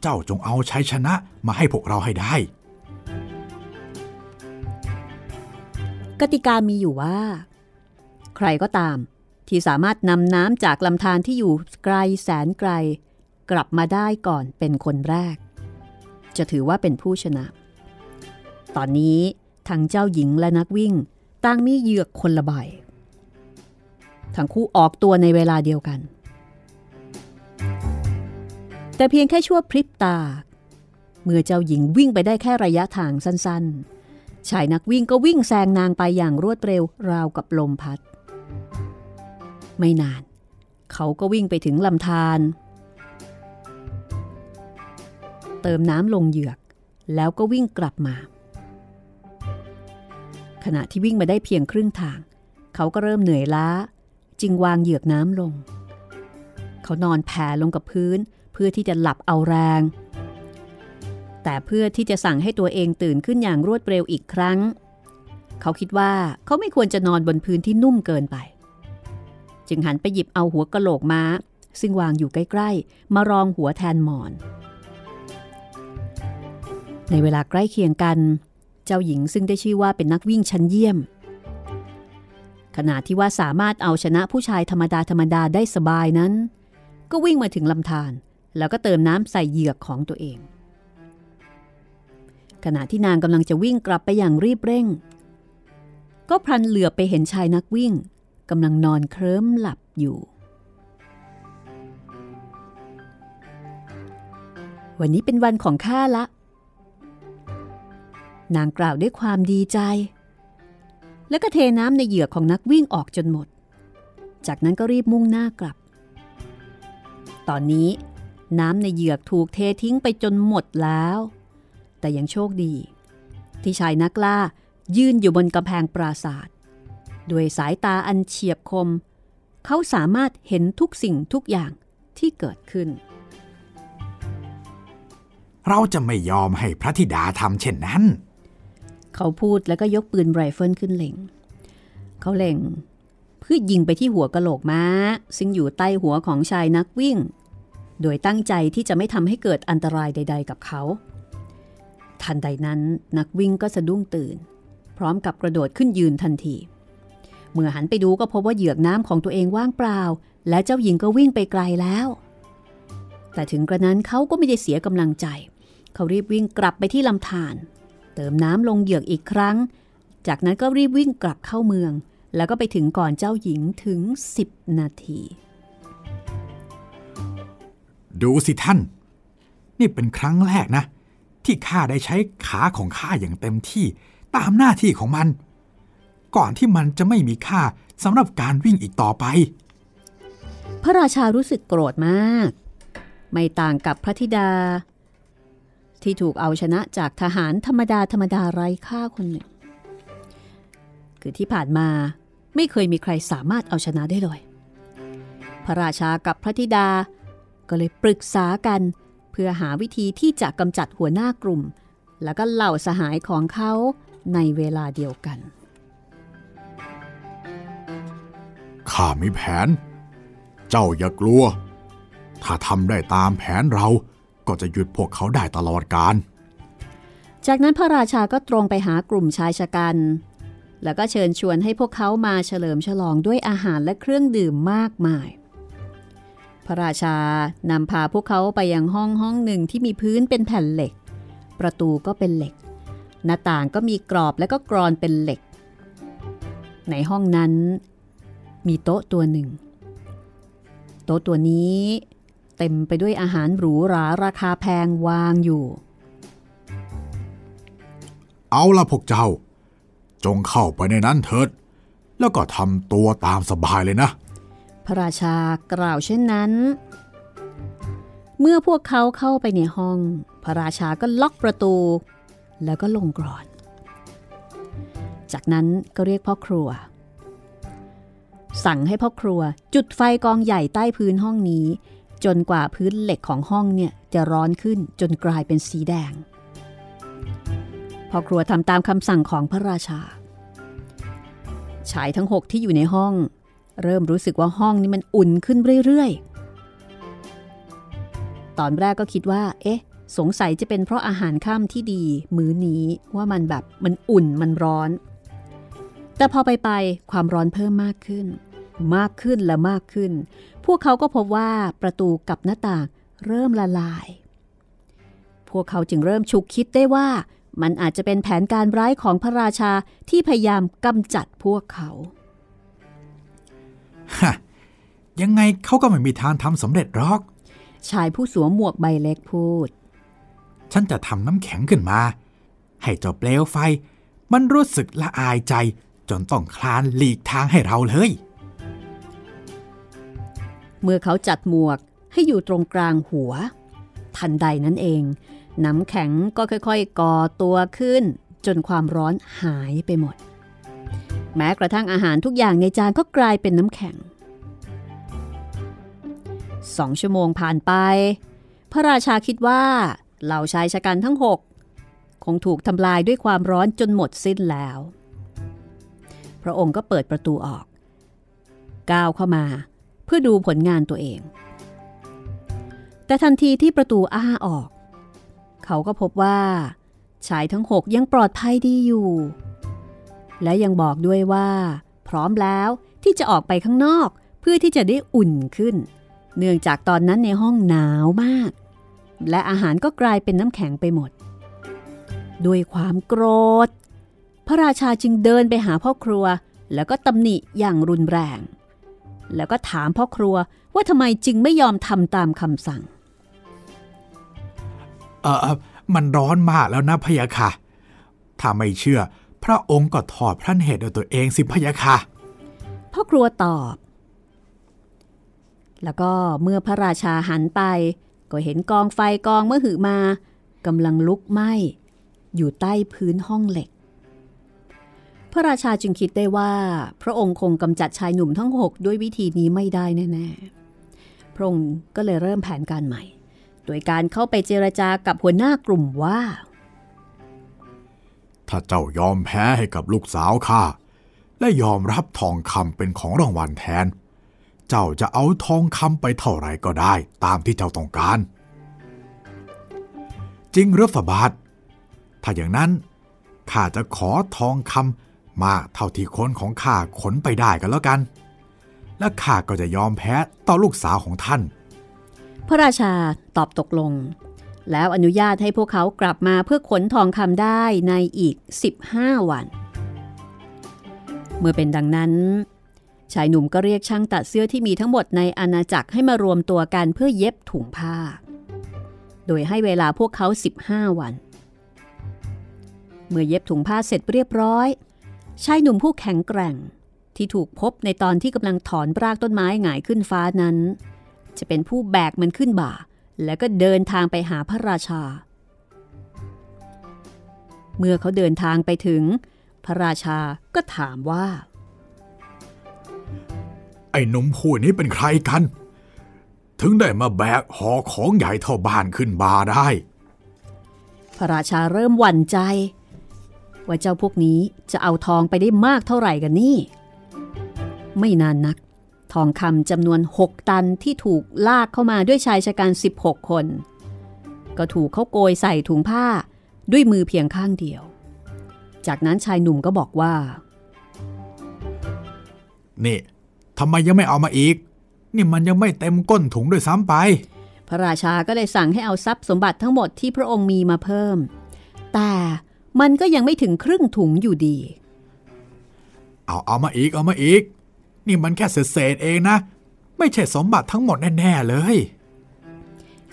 เจ้าจงเอาชัยชนะมาให้พวกเราให้ได้ กติกามีอยู่ว่า ใครก็ตาม ที่สามารถนำน้ำจากลำธารที่อยู่ไกลแสนไกล กลับมาได้ก่อนเป็นคนแรก จะถือว่าเป็นผู้ชนะ ตอนนี้ทั้งเจ้าหญิงและนักวิ่งต่างมีเหยือกคนละใบทั้งคู่ออกตัวในเวลาเดียวกัน แต่เพียงแค่ชั่วพริบตา เมื่อเจ้าหญิงวิ่งไปได้แค่ระยะทางสั้นๆ ชายนักวิ่งก็วิ่งแซงนางไปอย่างรวดเร็วราวกับลมพัด ไม่นาน เขาก็วิ่งไปถึงลำธารเติมน้ำลงเหยือก แล้วก็วิ่งกลับมา ขณะที่วิ่งมาได้เพียงครึ่งทาง เขาก็เริ่มเหนื่อยล้า จึงวางเหยือกน้ำลง เขานอนแผ่ลงกับพื้น เพื่อที่จะหลับเอาแรง แต่เพื่อที่จะสั่งให้ตัวเองตื่นขึ้นอย่างรวดเร็วอีกครั้ง เขาคิดว่าเขาไม่ควรจะนอนบนพื้นที่นุ่มเกินไป จึงหันไปหยิบเอาหัวกะโหลกม้า ซึ่งวางอยู่ใกล้ๆ มารองหัวแทนหมอน ในเวลาใกล้เคียงกัน เจ้าหญิงซึ่งได้ชื่อว่าเป็นนักวิ่งชั้นเยี่ยมขณะที่ว่าสามารถเอาชนะผู้ชายธรรมดาธรรมดาได้สบายนั้น ก็วิ่งมาถึงลำธาร แล้วก็เติมน้ำใส่เหยือกของตัวเอง ขณะที่นางกำลังจะวิ่งกลับไปอย่างรีบเร่ง ก็พลันเหลือไปเห็นชายนักวิ่งกำลังนอนเคลิ้มหลับอยู่ วันนี้เป็นวันของข้าละ นางกล่าวด้วยความดีใจ แล้วก็เทน้ำในเหยือกของนักวิ่งออกจนหมด จากนั้นก็รีบมุ่งหน้ากลับ ตอนนี้ น้ำในเหยือกถูกเททิ้งไปจนหมดแล้ว แต่ยังโชคดี ที่ชายนักล่ายืนอยู่บนกำแพงปราศาสตร์ด้วยสายตาอันเฉียบคม เขาสามารถเห็นทุกสิ่งทุกอย่างที่เกิดขึ้น เราจะไม่ยอมให้พระธิดาทำเช่นนั้น เขาพูดแล้วก็ยกปืนไรเฟิลขึ้นเล็ง เขาเล็งเพื่อยิงไปที่หัวกะโหลกม้า ซึ่งอยู่ใต้หัวของชายนักวิ่ง โดยตั้งใจที่จะไม่ทำให้เกิดอันตรายใด ๆ กับเขา ทันใดนั้นนักวิ่งก็สะดุ้งตื่น พร้อมกับกระโดดขึ้นยืนทันที เมื่อหันไปดูก็พบว่าเหยือกน้ำของตัวเองว่างเปล่า และเจ้าหญิงก็วิ่งไปไกลแล้ว แต่ถึงกระนั้นเขาก็ไม่ได้เสียกำลังใจ เขารีบวิ่งกลับไปที่ลำธารเติมน้ำลงเหยือกอีกครั้ง จากนั้นก็รีบวิ่งกลับเข้าเมือง แล้วก็ไปถึงก่อนเจ้าหญิงถึง 10 นาที ดูสิท่าน นี่เป็นครั้งแรกนะ ที่ข้าได้ใช้ขาของข้าอย่างเต็มที่ตามหน้าที่ของมัน ก่อนที่มันจะไม่มีค่าสำหรับการวิ่งอีกต่อไป พระราชารู้สึกโกรธมาก ไม่ต่างกับพระธิดา ที่ถูกเอาชนะจากทหารธรรมดาธรรมดาไร้ค่าคนหนึ่ง คือที่ผ่านมาไม่เคยมีใครสามารถเอาชนะได้เลย พระราชากับพระธิดา ก็เลยปรึกษากัน เพื่อหาวิธีที่จะกำจัดหัวหน้ากลุ่ม แล้วก็เหล่าสหายของเขาในเวลาเดียวกัน ข้ามีแผน เจ้าอย่ากลัว ถ้าทำได้ตามแผนเราก็จะหยุดพวกเขาได้ตลอดการจากนั้นพระราชาก็ตรงไปหากลุ่มชายชะกัน แล้วก็เชิญชวนให้พวกเขามาเฉลิมฉลองด้วยอาหารและเครื่องดื่มมากมาย พระราชานำพาพวกเขาไปยังห้องห้องหนึ่งที่มีพื้นเป็นแผ่นเหล็ก ประตูก็เป็นเหล็ก หน้าต่างก็มีกรอบและก็กรอนเป็นเหล็ก ในห้องนั้น มีโต๊ะตัวหนึ่ง โต๊ะตัวนี้เต็มไปด้วยอาหารหรูหราราคาแพงวางอยู่ เอาละพวกเจ้า จงเข้าไปในนั้นเถิด แล้วก็ทำตัวตามสบายเลยนะ พระราชากล่าวเช่นนั้น เมื่อพวกเขาเข้าไปในห้อง พระราชาก็ล็อกประตู แล้วก็ลงกรอน จากนั้นก็เรียกพ่อครัว สั่งให้พ่อครัวจุดไฟกองใหญ่ใต้พื้นห้องนี้ จนกว่าพื้นเหล็กของห้องเนี่ยจะร้อนขึ้นจนกลายเป็นสีแดงพ่อครัวทำตามคำสั่งของพระราชาชายทั้งหกที่อยู่ในห้อง เริ่มรู้สึกว่าห้องนี้มันอุ่นขึ้นเรื่อยๆ ตอนแรกก็คิดว่า เอ๊ะ สงสัยจะเป็นเพราะอาหารข้ามที่ดี มื้อนี้ว่ามันแบบมันอุ่นมันร้อน แต่พอไปไปความร้อนเพิ่มมากขึ้น มากขึ้นและมากขึ้น พวกเขาก็พบว่าประตูกับหน้าต่างเริ่มละลาย พวกเขาจึงเริ่มฉุกคิดได้ว่ามันอาจจะเป็นแผนการร้ายของพระราชาที่พยายามกำจัดพวกเขา ฮะยังไงเขาก็ไม่มีทางทำสำเร็จหรอก ชายผู้สวมหมวกใบเล็กพูด ฉันจะทำน้ำแข็งขึ้นมา ให้เจ้าเปลวไฟ มันรู้สึกละอายใจ จนต้องคลานหลีกทางให้เราเลย เมื่อเขาจัดหมวกให้อยู่ตรงกลางหัว ทันใดนั้นเอง น้ำแข็งก็ค่อยๆก่อตัวขึ้น จนความร้อนหายไปหมด แม้กระทั่งอาหารทุกอย่างในจานก็กลายเป็นน้ำแข็งสองชั่วโมงผ่านไป พระราชาคิดว่า เหล่าชายชะกันทั้งหกคงถูกทำลายด้วยความร้อนจนหมดสิ้นแล้ว พระองค์ก็เปิดประตูออก ก้าวเข้ามาเพื่อดูผลงานตัวเอง แต่ทันทีที่ประตูอ้าออก เขาก็พบว่า ชายทั้งหกยังปลอดภัยดีอยู่ และยังบอกด้วยว่า พร้อมแล้วที่จะออกไปข้างนอกเพื่อที่จะได้อุ่นขึ้น เนื่องจากตอนนั้นในห้องหนาวมาก และอาหารก็กลายเป็นน้ำแข็งไปหมด ด้วยความโกรธ พระราชาจึงเดินไปหาพ่อครัว แล้วก็ตำหนิอย่างรุนแรง แล้วก็ถามพ่อครัวว่าทำไมจึงไม่ยอมทำตามคำสั่งเออมันร้อนมากแล้วนะพะยะค่ะ ถ้าไม่เชื่อ พระองค์ก็ถอดพระเนตรด้วยตัวเองสิพะยะค่ะพ่อครัวตอบ แล้วก็เมื่อพระราชาหันไป ก็เห็นกองไฟกองเมื่อหือมากำลังลุกไหม้ อยู่ใต้พื้นห้องเหล็ก พระราชาจึงคิดได้ว่า พระองค์คงกำจัดชายหนุ่มทั้งหกด้วยวิธีนี้ไม่ได้แน่ๆ พระองค์ก็เลยเริ่มแผนการใหม่ โดยการเข้าไปเจรจากับหัวหน้ากลุ่มว่า ถ้าเจ้ายอมแพ้ให้กับลูกสาวข้าและยอมรับทองคำเป็นของรางวัลแทน เจ้าจะเอาทองคำไปเท่าไรก็ได้ตามที่เจ้าต้องการ จริงหรือฝบาทถ้าอย่างนั้นข้าจะขอทองคำมากเท่าที่คนของข้าขนไปได้กันแล้วกัน และข้าก็จะยอมแพ้ต่อลูกสาวของท่าน พระราชาตอบตกลง แล้วอนุญาตให้พวกเขากลับมาเพื่อขนทองคำได้ในอีก 15 วัน เมื่อเป็นดังนั้น ชายหนุ่มก็เรียกช่างตัดเสื้อที่มีทั้งหมดในอาณาจักรให้มารวมตัวกันเพื่อเย็บถุงผ้า โดยให้เวลาพวกเขา 15 วัน เมื่อเย็บถุงผ้าเสร็จเรียบร้อยชายหนุ่มผู้แข็งแกร่ง ที่ถูกพบในตอนที่กำลังถอนรากต้นไม้หงายขึ้นฟ้านั้น จะเป็นผู้แบกมันขึ้นบ่า แล้วก็เดินทางไปหาพระราชา เมื่อเขาเดินทางไปถึง พระราชาก็ถามว่า ไอ้หนุ่มผู้นี้เป็นใครกัน ถึงได้มาแบกหอของใหญ่เท่าบ้านขึ้นบาได้ พระราชาเริ่มหวั่นใจ ว่าเจ้าพวกนี้จะเอาทองไปได้มากเท่าไหร่กันนี่ ไม่นานนัก ทองคำจำนวน 6 ตันที่ถูกลากเข้ามาด้วยชายชะกัน 16 คน ก็ถูกเขาโกยใส่ถุงผ้าด้วยมือเพียงข้างเดียว จากนั้นชายหนุ่มก็บอกว่า นี่ทำไมยังไม่เอามาอีก นี่มันยังไม่เต็มก้นถุงด้วยซ้ำไป พระราชาก็เลยสั่งให้เอาทรัพย์สมบัติทั้งหมดที่พระองค์มีมาเพิ่ม แต่มันก็ยังไม่ถึงครึ่งถุงอยู่ดี เอาเอามาอีกเอามาอีก นี่มันแค่เศษเองนะ ไม่ใช่สมบัติทั้งหมดแน่ ๆ เลย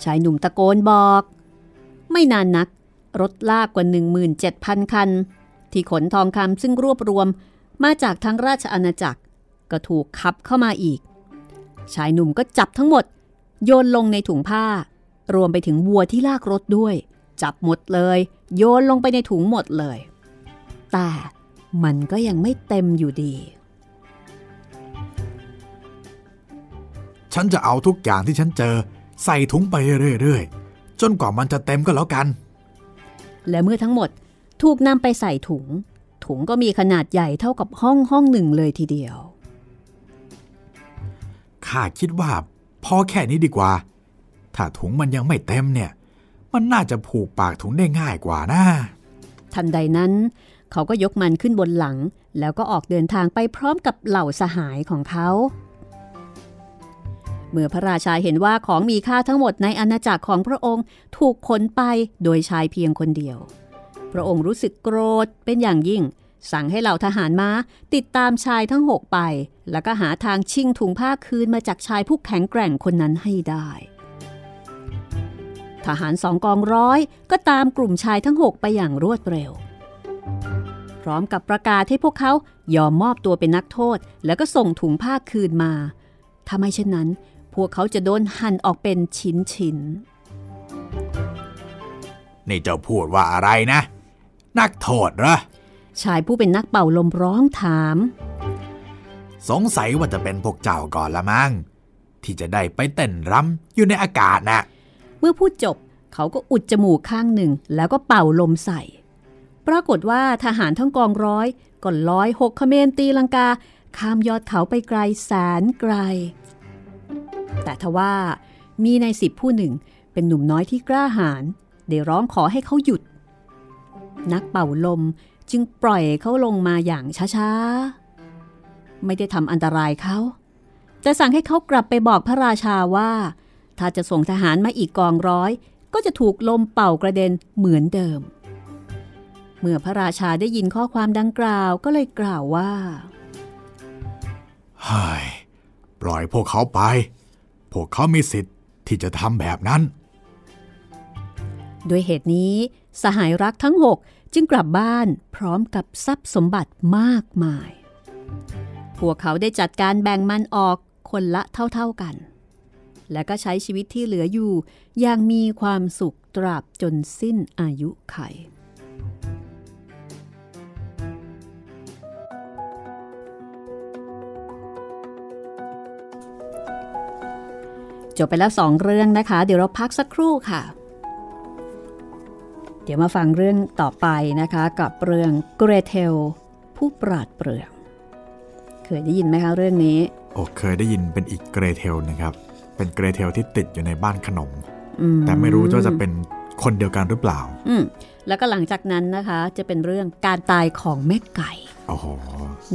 ชายหนุ่มตะโกนบอก ไม่นานนัก รถลากกว่า 17,000 คัน ที่ขนทองคำซึ่งรวบรวมมาจากทั้งราชอาณาจักร ก็ถูกขับเข้ามาอีก ชายหนุ่มก็จับทั้งหมด โยนลงในถุงผ้า รวมไปถึงวัวที่ลากรถด้วย จับหมดเลย โยนลงไปในถุงหมดเลย แต่มันก็ยังไม่เต็มอยู่ดี ฉันจะเอาทุกอย่างที่ฉันเจอ ใส่ถุงไปเรื่อยๆ จนกว่ามันจะเต็มก็แล้วกัน และเมื่อทั้งหมดถูกนำไปใส่ถุง ถุงก็มีขนาดใหญ่เท่ากับห้องห้องหนึ่งเลยทีเดียว ข้าคิดว่าพอแค่นี้ดีกว่า ถ้าถุงมันยังไม่เต็มเนี่ย มันน่าจะผูกปากถุงได้ง่ายกว่านะ ทันใดนั้นเขาก็ยกมันขึ้นบนหลัง แล้วก็ออกเดินทางไปพร้อมกับเหล่าสหายของเขา เมื่อพระราชาเห็นว่าของมีค่าทั้งหมดในอาณาจักรของพระองค์ถูกขนไปโดยชายเพียงคนเดียว พระองค์รู้สึกโกรธเป็นอย่างยิ่ง สั่งให้เหล่าทหารม้าติดตามชายทั้งหกไป แล้วก็หาทางชิงถุงผ้าคืนมาจากชายผู้แข็งแกร่งคนนั้นให้ได้ ทหารสองกองร้อยก็ตามกลุ่มชายทั้งหกไปอย่างรวดเร็ว พร้อมกับประกาศให้พวกเขายอมมอบตัวเป็นนักโทษ แล้วก็ส่งถุงผ้าคืนมาถ้าไม่เช่นนั้น พวกเขาจะโดนหั่นออกเป็นชิ้นชิ้นนี่เจ้าพูดว่าอะไรนะ นักโทษเหรอ ชายผู้เป็นนักเป่าลมร้องถาม สงสัยว่าจะเป็นพวกเจ้าก่อนละมั้งที่จะได้ไปเต้นรำอยู่ในอากาศน่ะเมื่อพูดจบเขาก็อุดจมูกข้างหนึ่ง แล้วก็เป่าลมใส่ ปรากฏว่าทหารทั้งกองร้อยก็ลอยหกเขมรตีลังกา ข้ามยอดเขาไปไกลแสนไกล แต่ทว่ามีในสิบผู้หนึ่งเป็นหนุ่มน้อยที่กล้าหาญได้ร้องขอให้เขาหยุด นักเป่าลมจึงปล่อยเขาลงมาอย่างช้าๆ ไม่ได้ทำอันตรายเขาแต่สั่งให้เขากลับไปบอกพระราชาว่า ถ้าจะส่งทหารมาอีกกองร้อย ก็จะถูกลมเป่ากระเด็นเหมือนเดิม เมื่อพระราชาได้ยินข้อความดังกล่าวก็เลยกล่าวว่าเฮ้ยปล่อยพวกเขาไป พวกเขามีสิทธิ์ที่จะทำแบบนั้น ด้วยเหตุนี้ สหายรักทั้งหกจึงกลับบ้านพร้อมกับทรัพย์สมบัติมากมาย พวกเขาได้จัดการแบ่งมันออกคนละเท่าๆกัน และก็ใช้ชีวิตที่เหลืออยู่อย่างมีความสุขตราบจนสิ้นอายุไข บไปแล้วสองเรื่องนะคะ เดี๋ยวเราพักสักครู่ค่ะ เดี๋ยวมาฟังเรื่องต่อไปนะคะ กับเรื่องเกรเทล ผู้ปราดเปรื่อง เคยได้ยินไหมคะเรื่องนี้โอ้เคยได้ยินเป็นอีกเกรเทลนะครับ เป็นเกรเทลที่ติดอยู่ในบ้านขนมอืแต่ไม่รู้ว่าจะเป็นคนเดียวกันหรือเปล่า อืมแล้วก็หลังจากนั้นนะคะ จะเป็นเรื่องการตายของแม่ไก่โอ้โห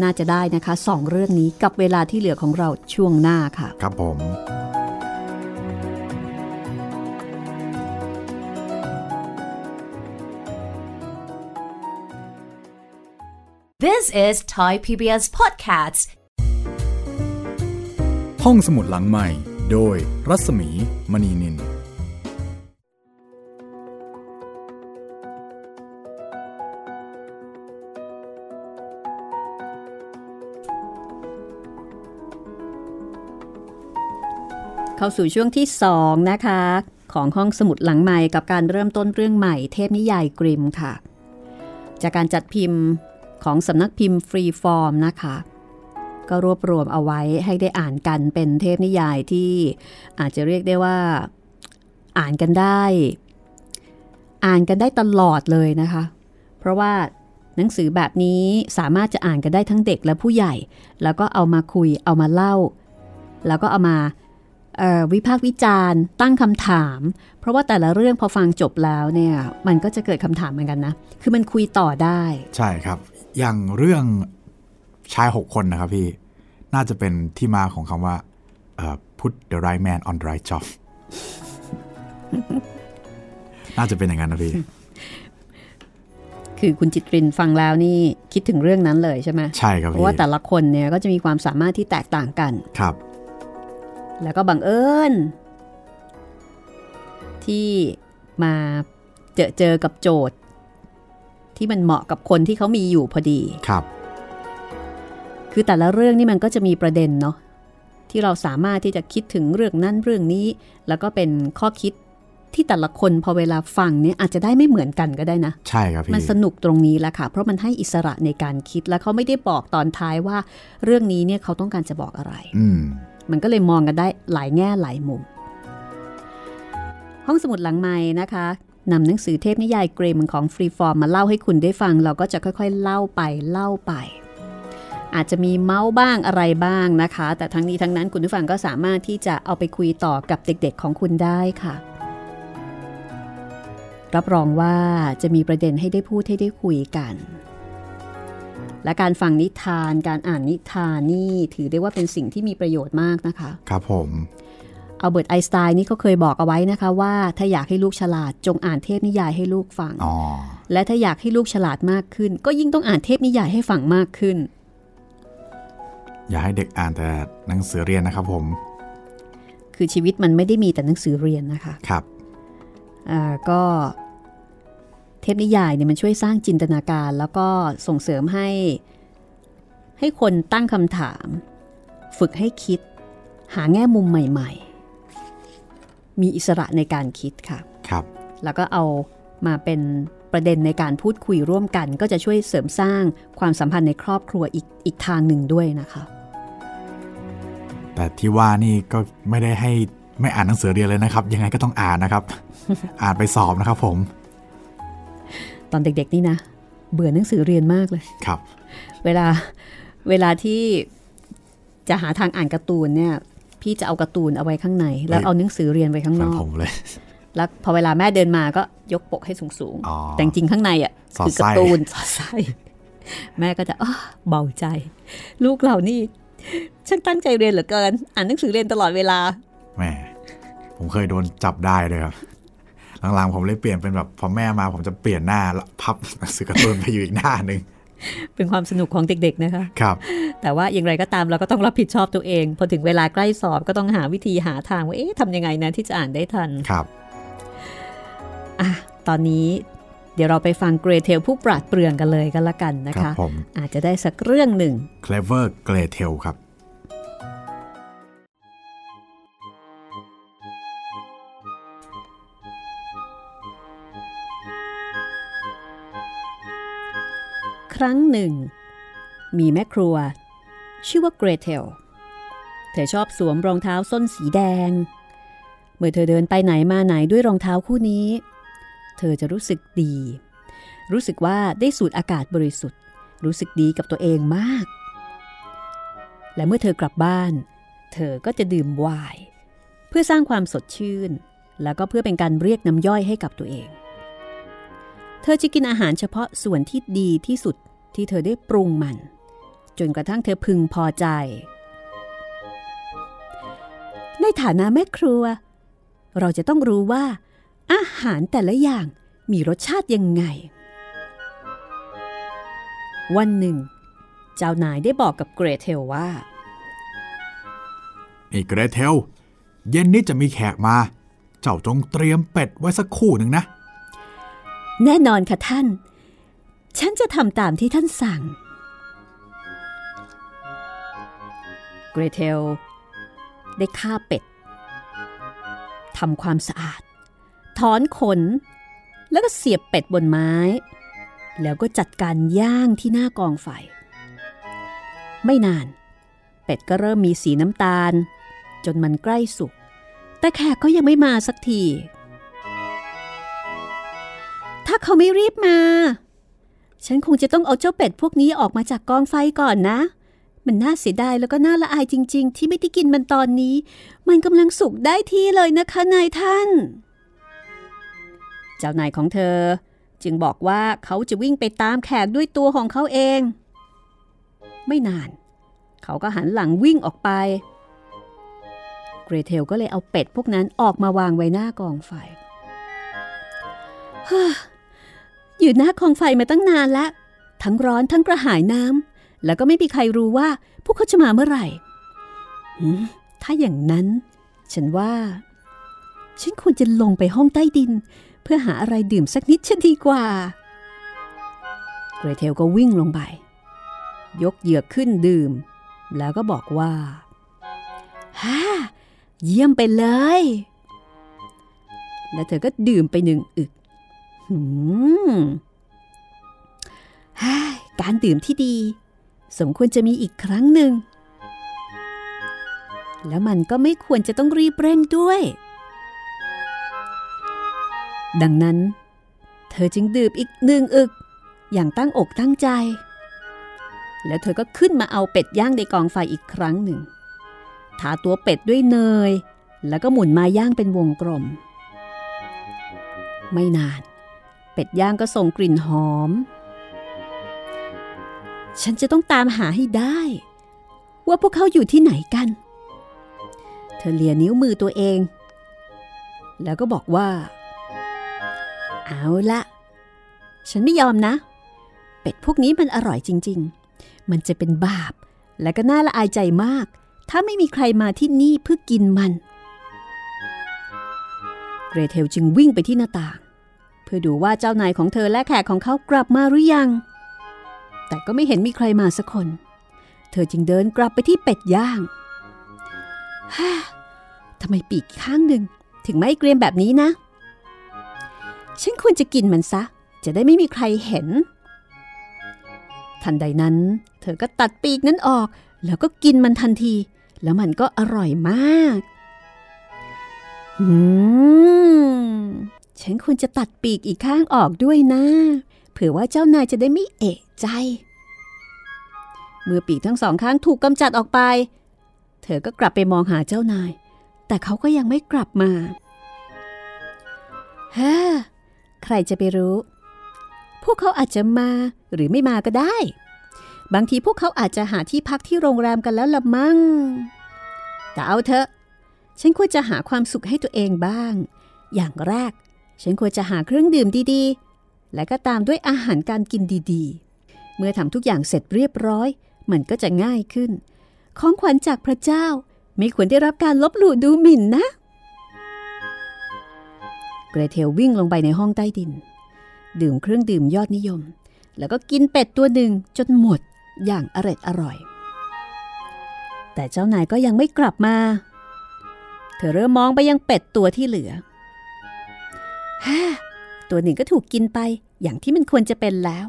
น่าจะได้นะคะสองเรื่องนี้กับเวลาที่เหลือของเราช่วงหน้าค่ะ ครับผม This is Thai PBS Podcasts. ห้องสมุดหลังใหม่ โดยรัศมีมณีนิน เข้าสู่ช่วงที่2นะคะ ของห้องสมุดหลังใหม่กับการเริ่มต้นเรื่องใหม่เทพนิยายกริมค่ะ จากการจัดพิมพ์ ของสำนักพิมพ์ฟรีฟอร์มนะคะ ก็รวบรวมเอาไว้ให้ได้อ่านกันเป็นเทพนิยายที่อาจจะเรียกได้ว่าอ่านกันได้ อ่านกันได้ตลอดเลยนะคะ เพราะว่าหนังสือแบบนี้สามารถจะอ่านกันได้ทั้งเด็กและผู้ใหญ่ แล้วก็เอามาคุยเอามาเล่า แล้วก็เอามาวิพากษ์วิจารณ์ ตั้งคำถาม เพราะว่าแต่ละเรื่องพอฟังจบแล้วเนี่ย มันก็จะเกิดคำถามเหมือนกันนะ คือมันคุยต่อได้ ใช่ครับ อย่างเรื่องชายหกคนนะครับพี่ น่าจะเป็นที่มาของคำว่าเอ่อ put the right man on the right job น่าจะเป็นอย่างนั้นนะพี่ คือคุณจิตรินฟังแล้วนี่คิดถึงเรื่องนั้นเลยใช่ไหมใช่ครับเพพี่ราะว่าแต่ละคนเนี่ยก็จะมีความสามารถที่แตกต่างกัน ครับ แล้วก็บังเอิญที่มาเจอเจอกับโจทย์ ที่มันเหมาะกับคนที่เขามีอยู่พอดีครับ คือแต่ละเรื่องนี่มันก็จะมีประเด็นเนาะที่เราสามารถที่จะคิดถึงเรื่องนั้นเรื่องนี้ แล้วก็เป็นข้อคิดที่แต่ละคนพอเวลาฟังเนี่ยอาจจะได้ไม่เหมือนกันก็ได้นะ ใช่ครับพี่มันสนุกตรงนี้แหละค่ะ เพราะมันให้อิสระในการคิดและเขาไม่ได้บอกตอนท้ายว่า เรื่องนี้เนี่ยเขาต้องการจะบอกอะไรอืมมันก็เลยมองกันได้หลายแง่หลายมุม ห้องสมุดหลังไม้นะคะ นำหนังสือเทพนิยายเกรมของฟรีฟอร์มมาเล่าให้คุณได้ฟัง เราก็จะค่อยๆ เล่าไปเล่าไป อาจจะมีเมาส์บ้างอะไรบ้างนะคะ แต่ทั้งนี้ทั้งนั้นคุณผู้ฟังก็สามารถที่จะเอาไปคุยต่อกับเด็กๆของคุณได้ค่ะ รับรองว่าจะมีประเด็นให้ได้พูดให้ได้คุยกันและการฟังนิทานการอ่านนิทานนี่ถือได้ว่าเป็นสิ่งที่มีประโยชน์มากนะคะ ครับผม อัลเบิร์ตไอน์สไตน์นี่เขาเคยบอกเอาไว้นะคะว่าถ้าอยากให้ลูกฉลาดจงอ่านเทพนิยายให้ลูกฟังอ๋อและถ้าอยากให้ลูกฉลาดมากขึ้น ก็ยิ่งต้องอ่านเทพนิยายให้ฟังมากขึ้น อย่าให้เด็กอ่านแต่หนังสือเรียนนะครับผม คือชีวิตมันไม่ได้มีแต่หนังสือเรียนนะคะครับอ่าก็เทพนิยายเนี่ยมันช่วยสร้างจินตนาการ แล้วก็ส่งเสริมให้ ให้คนตั้งคำถาม ฝึกให้คิด หาแง่มุมใหม่ ๆ มีอิสระในการคิดค่ะครับ แล้วก็เอามาเป็นประเด็นในการพูดคุยร่วมกัน ก็จะช่วยเสริมสร้างความสัมพันธ์ในครอบครัวอีกอีกทางหนึ่งด้วยนะคะแต่ที่ว่านี่ก็ไม่ได้ให้ไม่อ่านหนังสือเรียนเลยนะครับ ยังไงก็ต้องอ่านนะครับ อ่านไปสอบนะครับผม ตอนเด็กๆนี่นะ เบื่อหนังสือเรียนมากเลยครับ เวลาเวลาที่จะหาทางอ่านการ์ตูนเนี่ย พี่จะเอาการ์ตูนเอาไว้ข้างใน แล้วเอาหนังสือเรียนไว้ข้างเหนมือนอกผมเลยแล้วพอเวลาแม่เดินมาก็ยกปกให้สูงอ๋อๆแต่จริงๆข้างในอะสอดคือไส้การ์ตูนสอดไส้แม่ก็จะอ้อเบาใจ ลูกเรานี่ฉันตั้งใจเรียนเหลือเกิน อ่านหนังสือเรียนตลอดเวลาแหมผมเคยโดนจับได้เลยครับหลังๆผมเลยเปลี่ยนเป็นแบบพอแม่มาผมจะเปลี่ยนหน้าแล้วพับหนังสือการ์ตูนไปอยู่อีกหน้าหนึ่ง เป็นความสนุกของเด็กๆนะคะครับ แต่ว่าอย่างไรก็ตามเราก็ต้องรับผิดชอบตัวเอง พอถึงเวลาใกล้สอบก็ต้องหาวิธีหาทางว่าเอ๊ะทำยังไงนะที่จะอ่านได้ทันครับอะตอนนี้เดี๋ยวเราไปฟังเกรเทลผู้ปราดเปรื่องกันเลยกันละกันนะครัคะบผมอาจจะได้สักเรื่องหนึ่ง Clever g r e t e l ครับ ครั้งหนึ่ง มีแม่ครัว ชื่อว่าเกรเทล เธอชอบสวมรองเท้าส้นสีแดง เมื่อเธอเดินไปไหนมาไหนด้วยรองเท้าคู่นี้ เธอจะรู้สึกดี รู้สึกว่าได้สูดอากาศบริสุทธิ์ รู้สึกดีกับตัวเองมาก และเมื่อเธอกลับบ้าน เธอก็จะดื่มไวน์เพื่อสร้างความสดชื่น แล้วก็เพื่อเป็นการเรียกน้ำย่อยให้กับตัวเอง ธอจะกินอาหารเฉพาะส่วนที่ดีที่สุดที่เธอได้ปรุงมัน จนกระทั่งเธอพึงพอใจ ในฐานะแม่ครัว เราจะต้องรู้ว่า อาหารแต่ละอย่างมีรสชาติยังไง วันหนึ่ง เจ้านายได้บอกกับเกรเทลว่านี่เกรเทล เย็นนี้จะมีแขกมา เจ้าจงเตรียมเป็ดไว้สักคู่หนึ่งนะ แน่นอนค่ะท่าน ฉันจะทำตามที่ท่านสั่ง เกรเทล ได้ฆ่าเป็ดทำความสะอาด ถอนขน แล้วก็เสียบเป็ดบนไม้ แล้วก็จัดการย่างที่หน้ากองไฟ ไม่นาน เป็ดก็เริ่มมีสีน้ำตาล จนมันใกล้สุก แต่แขกก็ยังไม่มาสักที ถ้าเขาไม่รีบมา ฉันคงจะต้องเอาเจ้าเป็ดพวกนี้ออกมาจากกองไฟก่อนนะ มันน่าเสียดายแล้วก็น่าละอายจริง ๆ ที่ไม่ได้กินมันตอนนี้ มันกำลังสุกได้ที่เลยนะคะนายท่าน เจ้านายของเธอ จึงบอกว่าเขาจะวิ่งไปตามแขกด้วยตัวของเขาเอง ไม่นาน เขาก็หันหลังวิ่งออกไปเกรเทลก็เลยเอาเป็ดพวกนั้นออกมาวางไว้หน้ากองไฟ อยู่หน้ากองไฟมาตั้งนานแล้ว ทั้งร้อนทั้งกระหายน้ำแล้วก็ไม่มีใครรู้ว่าพวกเขาจะมาเมื่อไหร่ถ้าอย่างนั้น ฉันว่า ฉันควรจะลงไปห้องใต้ดินไปพื่อหาอะไรดื่มสักนิดจะดีกว่า เกรเทลก็วิ่งลงไป ยกเหยือกขึ้นดื่ม แล้วก็บอกว่าฮ่าเยี่ยมไปเลย แล้วเธอก็ดื่มไปหนึ่งอึก หืมการดื่มที่ดี สมควรจะมีอีกครั้งหนึ่ง แล้วมันก็ไม่ควรจะต้องรีบเร่งด้วย ดังนั้น เธอจึงดื่มอีกหนึ่งอึก อย่างตั้งอกตั้งใจ แล้วเธอก็ขึ้นมาเอาเป็ดย่างในกองไฟอีกครั้งหนึ่งทาตัวเป็ดด้วยเนย แล้วก็หมุนมาย่างเป็นวงกลม ไม่นาน เป็ดย่างก็ส่งกลิ่นหอม ฉันจะต้องตามหาให้ได้ ว่าพวกเขาอยู่ที่ไหนกัน เธอเลียนิ้วมือตัวเอง แล้วก็บอกว่า เอาละฉันไม่ยอมนะ เป็ดพวกนี้มันอร่อยจริง ๆ มันจะเป็นบาปและก็น่าละอายใจมาก ถ้าไม่มีใครมาที่นี่เพื่อกินมัน เกรเทลจึงวิ่งไปที่หน้าต่าง เพื่อดูว่าเจ้านายของเธอและแขกของเขากลับมาหรือยัง แต่ก็ไม่เห็นมีใครมาสักคน เธอจึงเดินกลับไปที่เป็ดย่างฮ่าทำไมปีกข้างหนึ่งถึงไม่เกรียมแบบนี้นะ ฉันควรจะกินมันซะ จะได้ไม่มีใครเห็น ทันใดนั้น เธอก็ตัดปีกนั้นออก แล้วก็กินมันทันที แล้วมันก็อร่อยมาก อืม ฉันควรจะตัดปีกอีกข้างออกด้วยนะ เผื่อว่าเจ้านายจะได้ไม่เอะใจ เมื่อปีกทั้งสองข้างถูกกำจัดออกไป เธอก็กลับไปมองหาเจ้านาย แต่เขาก็ยังไม่กลับมาฮ่าใครจะไปรู้ พวกเขาอาจจะมาหรือไม่มาก็ได้ บางทีพวกเขาอาจจะหาที่พักที่โรงแรมกันแล้วละมั้ง แต่เอาเถอะ ฉันควรจะหาความสุขให้ตัวเองบ้าง อย่างแรก ฉันควรจะหาเครื่องดื่มดีๆ และก็ตามด้วยอาหารการกินดีๆ เมื่อทำทุกอย่างเสร็จเรียบร้อย มันก็จะง่ายขึ้น ของขวัญจากพระเจ้า ไม่ควรได้รับการลบหลู่ดูหมิ่นนะ เกรเทลวิ่งลงไปในห้องใต้ดิน ดื่มเครื่องดื่มยอดนิยม แล้วก็กินเป็ดตัวหนึ่งจนหมดอย่างอร็ดอร่อย แต่เจ้านายก็ยังไม่กลับมา เธอเริ่มมองไปยังเป็ดตัวที่เหลือ ฮ่าตัวหนึ่งก็ถูกกินไปอย่างที่มันควรจะเป็นแล้ว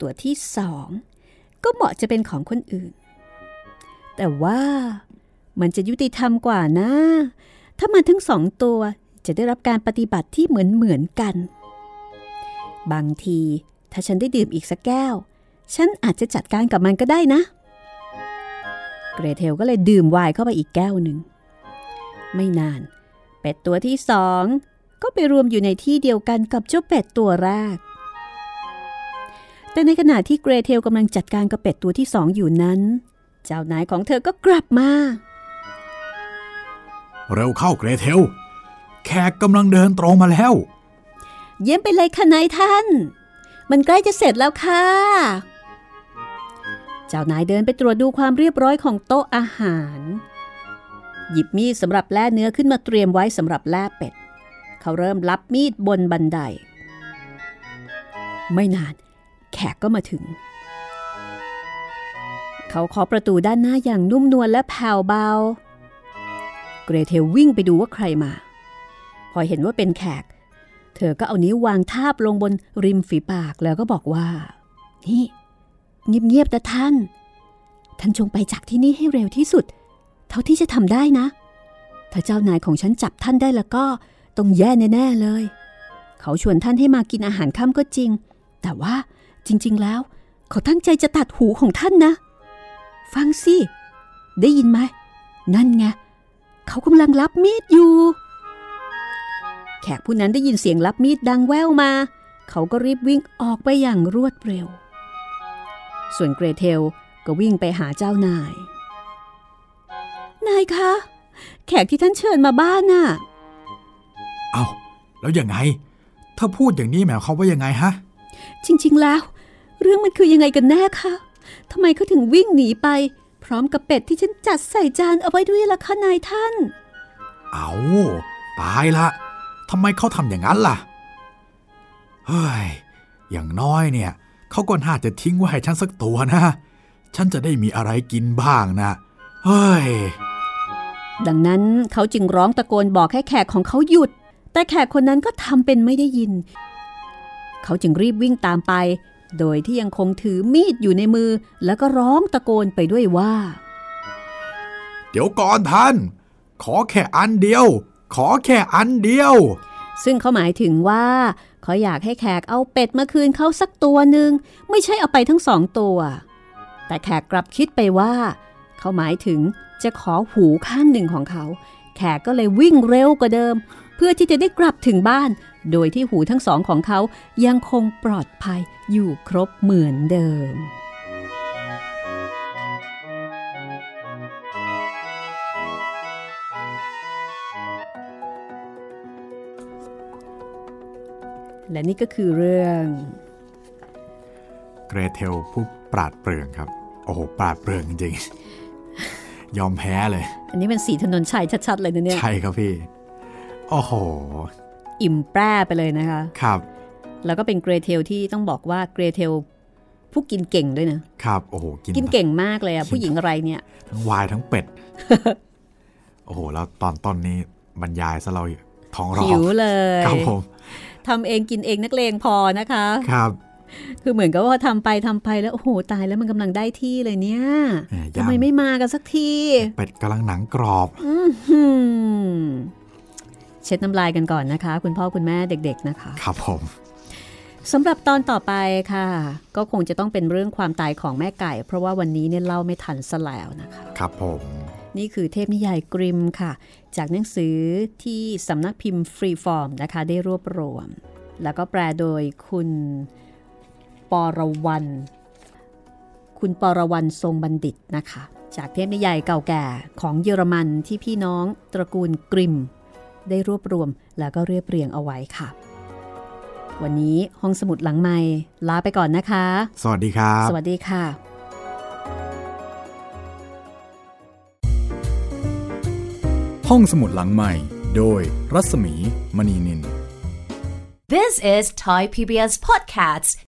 ตัวที่สองก็เหมาะจะเป็นของคนอื่น แต่ว่ามันจะยุติธรรมกว่านะ ถ้ามันทั้งสองตัวจะได้รับการปฏิบัติที่เหมือนเหมือนกัน บางทีถ้าฉันได้ดื่มอีกสักแก้ว ฉันอาจจะจัดการกับมันก็ได้นะ เกรเทลก็เลยดื่มไวน์เข้าไปอีกแก้วหนึ่ง ไม่นาน เป็ดตัวที่สอง ก็ไปรวมอยู่ในที่เดียวกันกับเจ้าเป็ดตัวแรก แต่ในขณะที่เกรเทลกำลังจัดการกับเป็ดตัวที่สองอยู่นั้น เจ้านายของเธอก็กลับมา เร็วเข้าเกรเทล แขกกำลังเดินตรงมาแล้ว เยี่ยมไปเลยค่ะนายท่าน มันใกล้จะเสร็จแล้วค่ะ เจ้านายเดินไปตรวจดูความเรียบร้อยของโต๊ะอาหาร หยิบมีดสำหรับแล่เนื้อขึ้นมาเตรียมไว้สำหรับแล่เป็ด เขาเริ่มรับมีดบนบันได ไม่นาน แขกก็มาถึง เขาเคาะประตูด้านหน้าอย่างนุ่มนวลและแผ่วเบา เกรเทลวิ่งไปดูว่าใครมา พอเห็นว่าเป็นแขก เธอก็เอานิ้ววางทาบลงบนริมฝีปากแล้วก็บอกว่า นี่เงียบๆแต่ท่าน ท่านจงไปจากที่นี่ให้เร็วที่สุด เท่าที่จะทำได้นะ ถ้าเจ้านายของฉันจับท่านได้แล้วก็ ต้องแย่แน่ๆเลย เขาชวนท่านให้มากินอาหารค่ำก็จริง แต่ว่าจริงๆแล้ว เขาตั้งใจจะตัดหูของท่านนะ ฟังสิ ได้ยินไหม นั่นไง เขากำลังรับมีดอยู่ แขกผู้นั้นได้ยินเสียงรับมีดดังแว่วมา เขาก็รีบวิ่งออกไปอย่างรวดเร็ว ส่วนเกรเทลก็วิ่งไปหาเจ้านาย นายคะ แขกที่ท่านเชิญมาบ้านน่ะ เอา้าแล้วยังไง ถ้าพูดอย่างนี้หมายความว่ายังไงฮะ จริงๆแล้ว เรื่องมันคือยังไงกันแน่คะทำไมเขาถึงวิ่งหนีไป พร้อมกับเป็ดที่ฉันจัดใส่จานเอาไว้ด้วยล่ะคะนายท่าน เอาตายละทำไมเขาทำอย่างนั้นล่ะ เฮ้ย อย่างน้อยเนี่ย เขาก็น่าจะทิ้งไว้ให้ฉันสักตัวนะ ฉันจะได้มีอะไรกินบ้างนะ เฮ้ย ดังนั้นเขาจึงร้องตะโกนบอกให้แขกของเขาหยุด แต่แขกคนนั้นก็ทำเป็นไม่ได้ยิน เขาจึงรีบวิ่งตามไป โดยที่ยังคงถือมีดอยู่ในมือ แล้วก็ร้องตะโกนไปด้วยว่า เดี๋ยวก่อนท่าน ขอแค่อันเดียว ขอแค่อันเดียว ซึ่งเขาหมายถึงว่าเขาอยากให้แขกเอาเป็ดมาคืนเขาสักตัวหนึ่งไม่ใช่เอาไปทั้งสองตัว แต่แขกกลับคิดไปว่า เขาหมายถึงจะขอหูข้างหนึ่งของเขา แขกก็เลยวิ่งเร็วกว่าเดิมเพื่อที่จะได้กลับถึงบ้าน โดยที่หูทั้งสองของเขายังคงปลอดภัยอยู่ครบเหมือนเดิมและนี่ก็คือเรื่องเกรเทลผู้ปราดเปรื่องครับ โอ้โห ปราดเปรื่องจริงๆ ยอมแพ้เลย อันนี้เป็นสีถนนชัยชัดๆ เลยนะเนี่ย ใช่ครับพี่ โอ้โห อิ่มแปร่ไปเลยนะคะ ครับ แล้วก็เป็นเกรเทลที่ต้องบอกว่าเกรเทลผู้กินเก่งด้วยนะครับโอ้โหกินกินเก่งมากเลยอะผู้หญิงอะไรเนี่ย ทั้งวายทั้งเป็ด โอ้โห แล้วตอนต้นนี้บรรยายซะเราท้องร้อหิงวเลยครับผมทำเองกินเองนักเลงพอนะคะ ครับ คือเหมือนกับว่าทำไปทำไปแล้วโอ้โหตายแล้วมันกำลังได้ที่เลยเนี่ยแหม่ทำไมย่างไม่มากันสักทีเป็ดกำลังหนังกรอบหืม เช็ดน้ำลายกันก่อนนะคะ คุณพ่อคุณแม่เด็ก ๆนะคะ ครับผมสำหรับตอนต่อไปค่ะ ก็คงจะต้องเป็นเรื่องความตายของแม่ไก่ เพราะว่าวันนี้เนี่ยเล่าไม่ทันซะแล้วนะคะ ครับผม นี่คือเทพนิยายกริมค่ะ จากหนังสือที่สำนักพิมพ์ฟรีฟอร์มนะคะ ได้รวบรวม แล้วก็แปลโดยคุณปรวัน คุณปรวันทรงบัณฑิตนะคะ จากเทพนิยายเก่าแก่ของเยอรมันที่พี่น้องตระกูลกริม ได้รวบรวมแล้วก็เรียบเรียงเอาไว้ค่ะ วันนี้ห้องสมุดหลังไม้ลาไปก่อนนะคะ สวัสดีครับ สวัสดีค่ะ ห้องสมุดหลังใหม่ โดยรัศมีมณีนิน This is Thai PBS Podcasts.